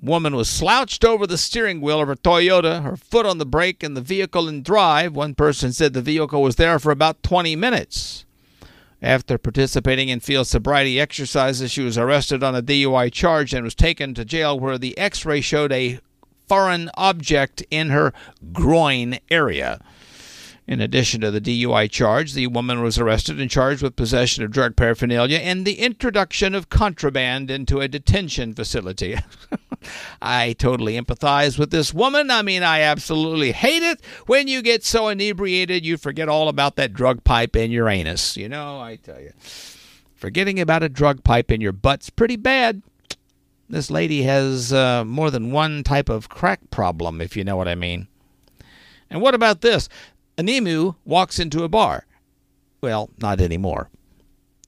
Woman was slouched over the steering wheel of her Toyota, her foot on the brake, and the vehicle in drive. One person said the vehicle was there for about 20 minutes. After participating in field sobriety exercises, she was arrested on a DUI charge and was taken to jail where the x ray showed a foreign object in her groin area. In addition to the DUI charge, the woman was arrested and charged with possession of drug paraphernalia and the introduction of contraband into a detention facility. I totally empathize with this woman. I mean, I absolutely hate it when you get so inebriated you forget all about that drug pipe in your anus. You know, I tell you. Forgetting about a drug pipe in your butt's pretty bad. This lady has uh, more than one type of crack problem, if you know what I mean. And what about this? An emu walks into a bar. Well, not anymore.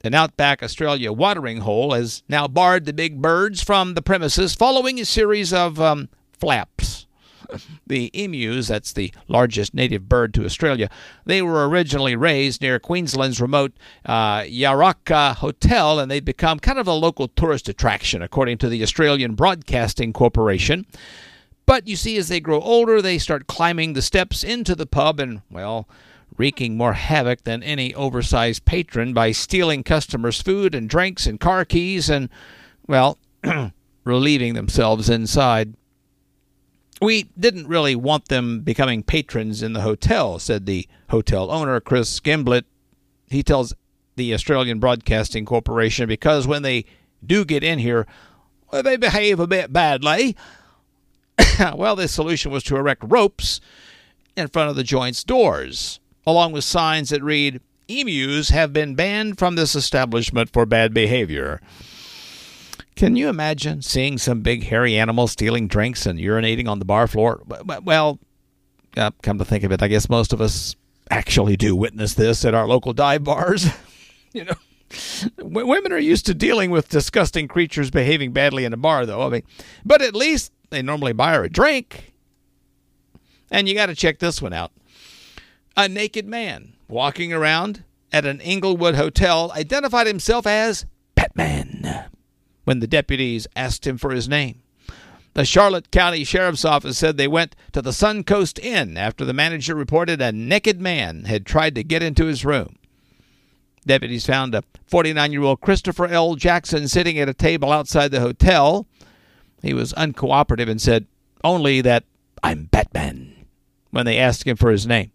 An Outback Australia watering hole has now barred the big birds from the premises following a series of um, flaps. The emus, that's the largest native bird to Australia, they were originally raised near Queensland's remote uh, Yaraka Hotel, and they've become kind of a local tourist attraction, according to the Australian Broadcasting Corporation. But you see, as they grow older, they start climbing the steps into the pub and, well, wreaking more havoc than any oversized patron by stealing customers' food and drinks and car keys and, well, relieving themselves inside. We didn't really want them becoming patrons in the hotel, said the hotel owner, Chris Gimblett. He tells the Australian Broadcasting Corporation because when they do get in here, well, they behave a bit badly. well, the solution was to erect ropes in front of the joint's doors, along with signs that read, Emus have been banned from this establishment for bad behavior. Can you imagine seeing some big hairy animal stealing drinks and urinating on the bar floor? Well, uh, come to think of it, I guess most of us actually do witness this at our local dive bars. you know, women are used to dealing with disgusting creatures behaving badly in a bar, though. I mean, but at least they normally buy her a drink. And you got to check this one out. A naked man walking around at an Englewood hotel identified himself as Batman when the deputies asked him for his name. The Charlotte County Sheriff's Office said they went to the Suncoast Inn after the manager reported a naked man had tried to get into his room. Deputies found a 49 year old Christopher L. Jackson sitting at a table outside the hotel. He was uncooperative and said only that I'm Batman when they asked him for his name.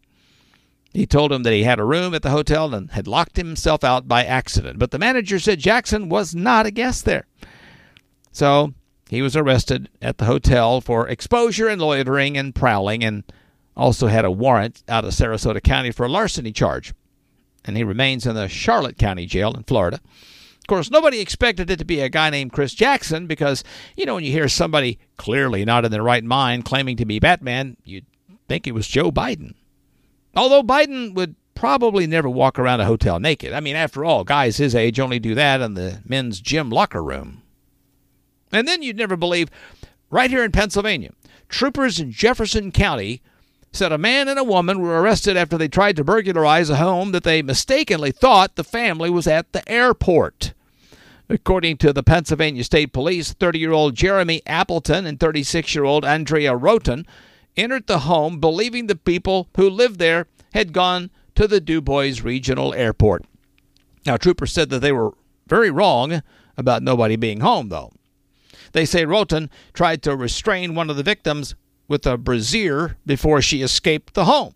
He told them that he had a room at the hotel and had locked himself out by accident. But the manager said Jackson was not a guest there. So he was arrested at the hotel for exposure and loitering and prowling and also had a warrant out of Sarasota County for a larceny charge. And he remains in the Charlotte County Jail in Florida. Of course, nobody expected it to be a guy named Chris Jackson because, you know, when you hear somebody clearly not in their right mind claiming to be Batman, you'd think it was Joe Biden. Although Biden would probably never walk around a hotel naked. I mean, after all, guys his age only do that in the men's gym locker room. And then you'd never believe, right here in Pennsylvania, troopers in Jefferson County said a man and a woman were arrested after they tried to burglarize a home that they mistakenly thought the family was at the airport. According to the Pennsylvania State Police, 30 year old Jeremy Appleton and 36 year old Andrea Roten entered the home believing the people who lived there had gone to the DuBois Regional Airport. Now, troopers said that they were very wrong about nobody being home, though. They say Roten tried to restrain one of the victims with a brazier before she escaped the home.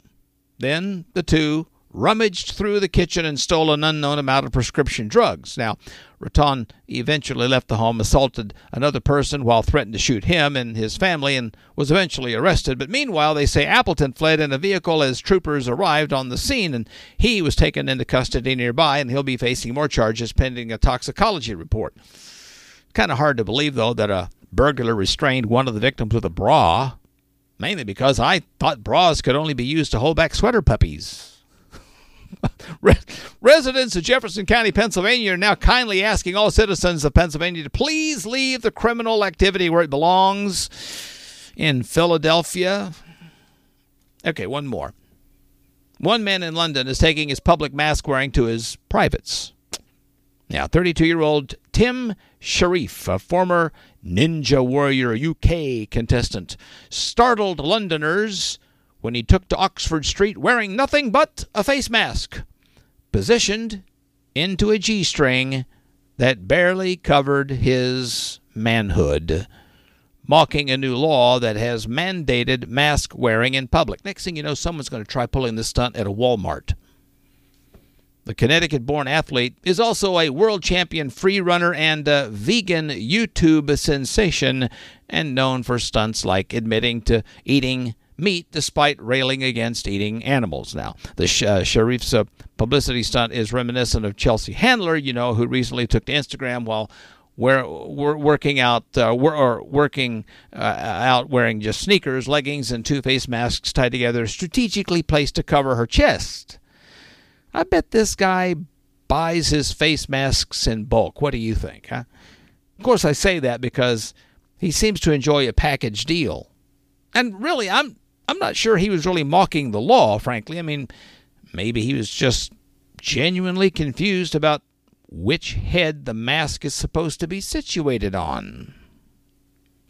Then the two rummaged through the kitchen and stole an unknown amount of prescription drugs. Now, Roten eventually left the home, assaulted another person while threatened to shoot him and his family, and was eventually arrested. But meanwhile, they say Appleton fled in a vehicle as troopers arrived on the scene, and he was taken into custody nearby, and he'll be facing more charges pending a toxicology report. Kind of hard to believe, though, that a burglar restrained one of the victims with a bra, mainly because I thought bras could only be used to hold back sweater puppies. Residents of Jefferson County, Pennsylvania, are now kindly asking all citizens of Pennsylvania to please leave the criminal activity where it belongs in Philadelphia. Okay, one more. One man in London is taking his public mask wearing to his privates. Now, 32 year old Tim Sharif, a former Ninja Warrior UK contestant, startled Londoners when he took to Oxford Street wearing nothing but a face mask, positioned into a G string that barely covered his manhood, mocking a new law that has mandated mask wearing in public. Next thing you know, someone's going to try pulling this stunt at a Walmart. The Connecticut born athlete is also a world champion free runner and vegan YouTube sensation, and known for stunts like admitting to eating meat despite railing against eating animals. Now, the sh- uh, Sharif's uh, publicity stunt is reminiscent of Chelsea Handler, you know, who recently took to Instagram while we're, we're working out uh, we're, or working uh, out wearing just sneakers, leggings, and two face masks tied together, strategically placed to cover her chest. I bet this guy buys his face masks in bulk. What do you think? Huh? Of course, I say that because he seems to enjoy a package deal. And really, I'm I'm not sure he was really mocking the law, frankly. I mean, maybe he was just genuinely confused about which head the mask is supposed to be situated on.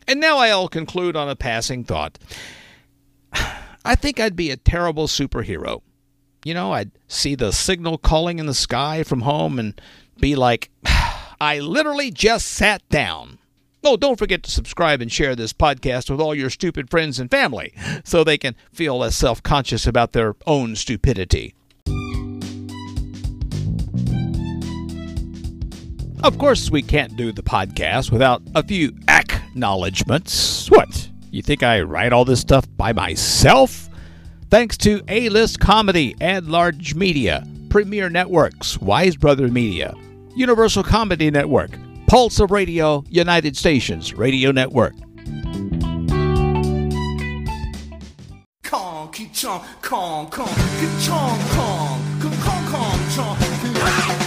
And now I'll conclude on a passing thought. I think I'd be a terrible superhero. You know, I'd see the signal calling in the sky from home and be like, I literally just sat down. Oh, don't forget to subscribe and share this podcast with all your stupid friends and family so they can feel less self conscious about their own stupidity. Of course, we can't do the podcast without a few acknowledgments. What? You think I write all this stuff by myself? Thanks to A List Comedy, Ad Large Media, Premier Networks, Wise Brother Media, Universal Comedy Network, Pulse of Radio, United Stations Radio Network. Kong, ki chong, kong, kong, ki chong, kong, kong, kong, kong,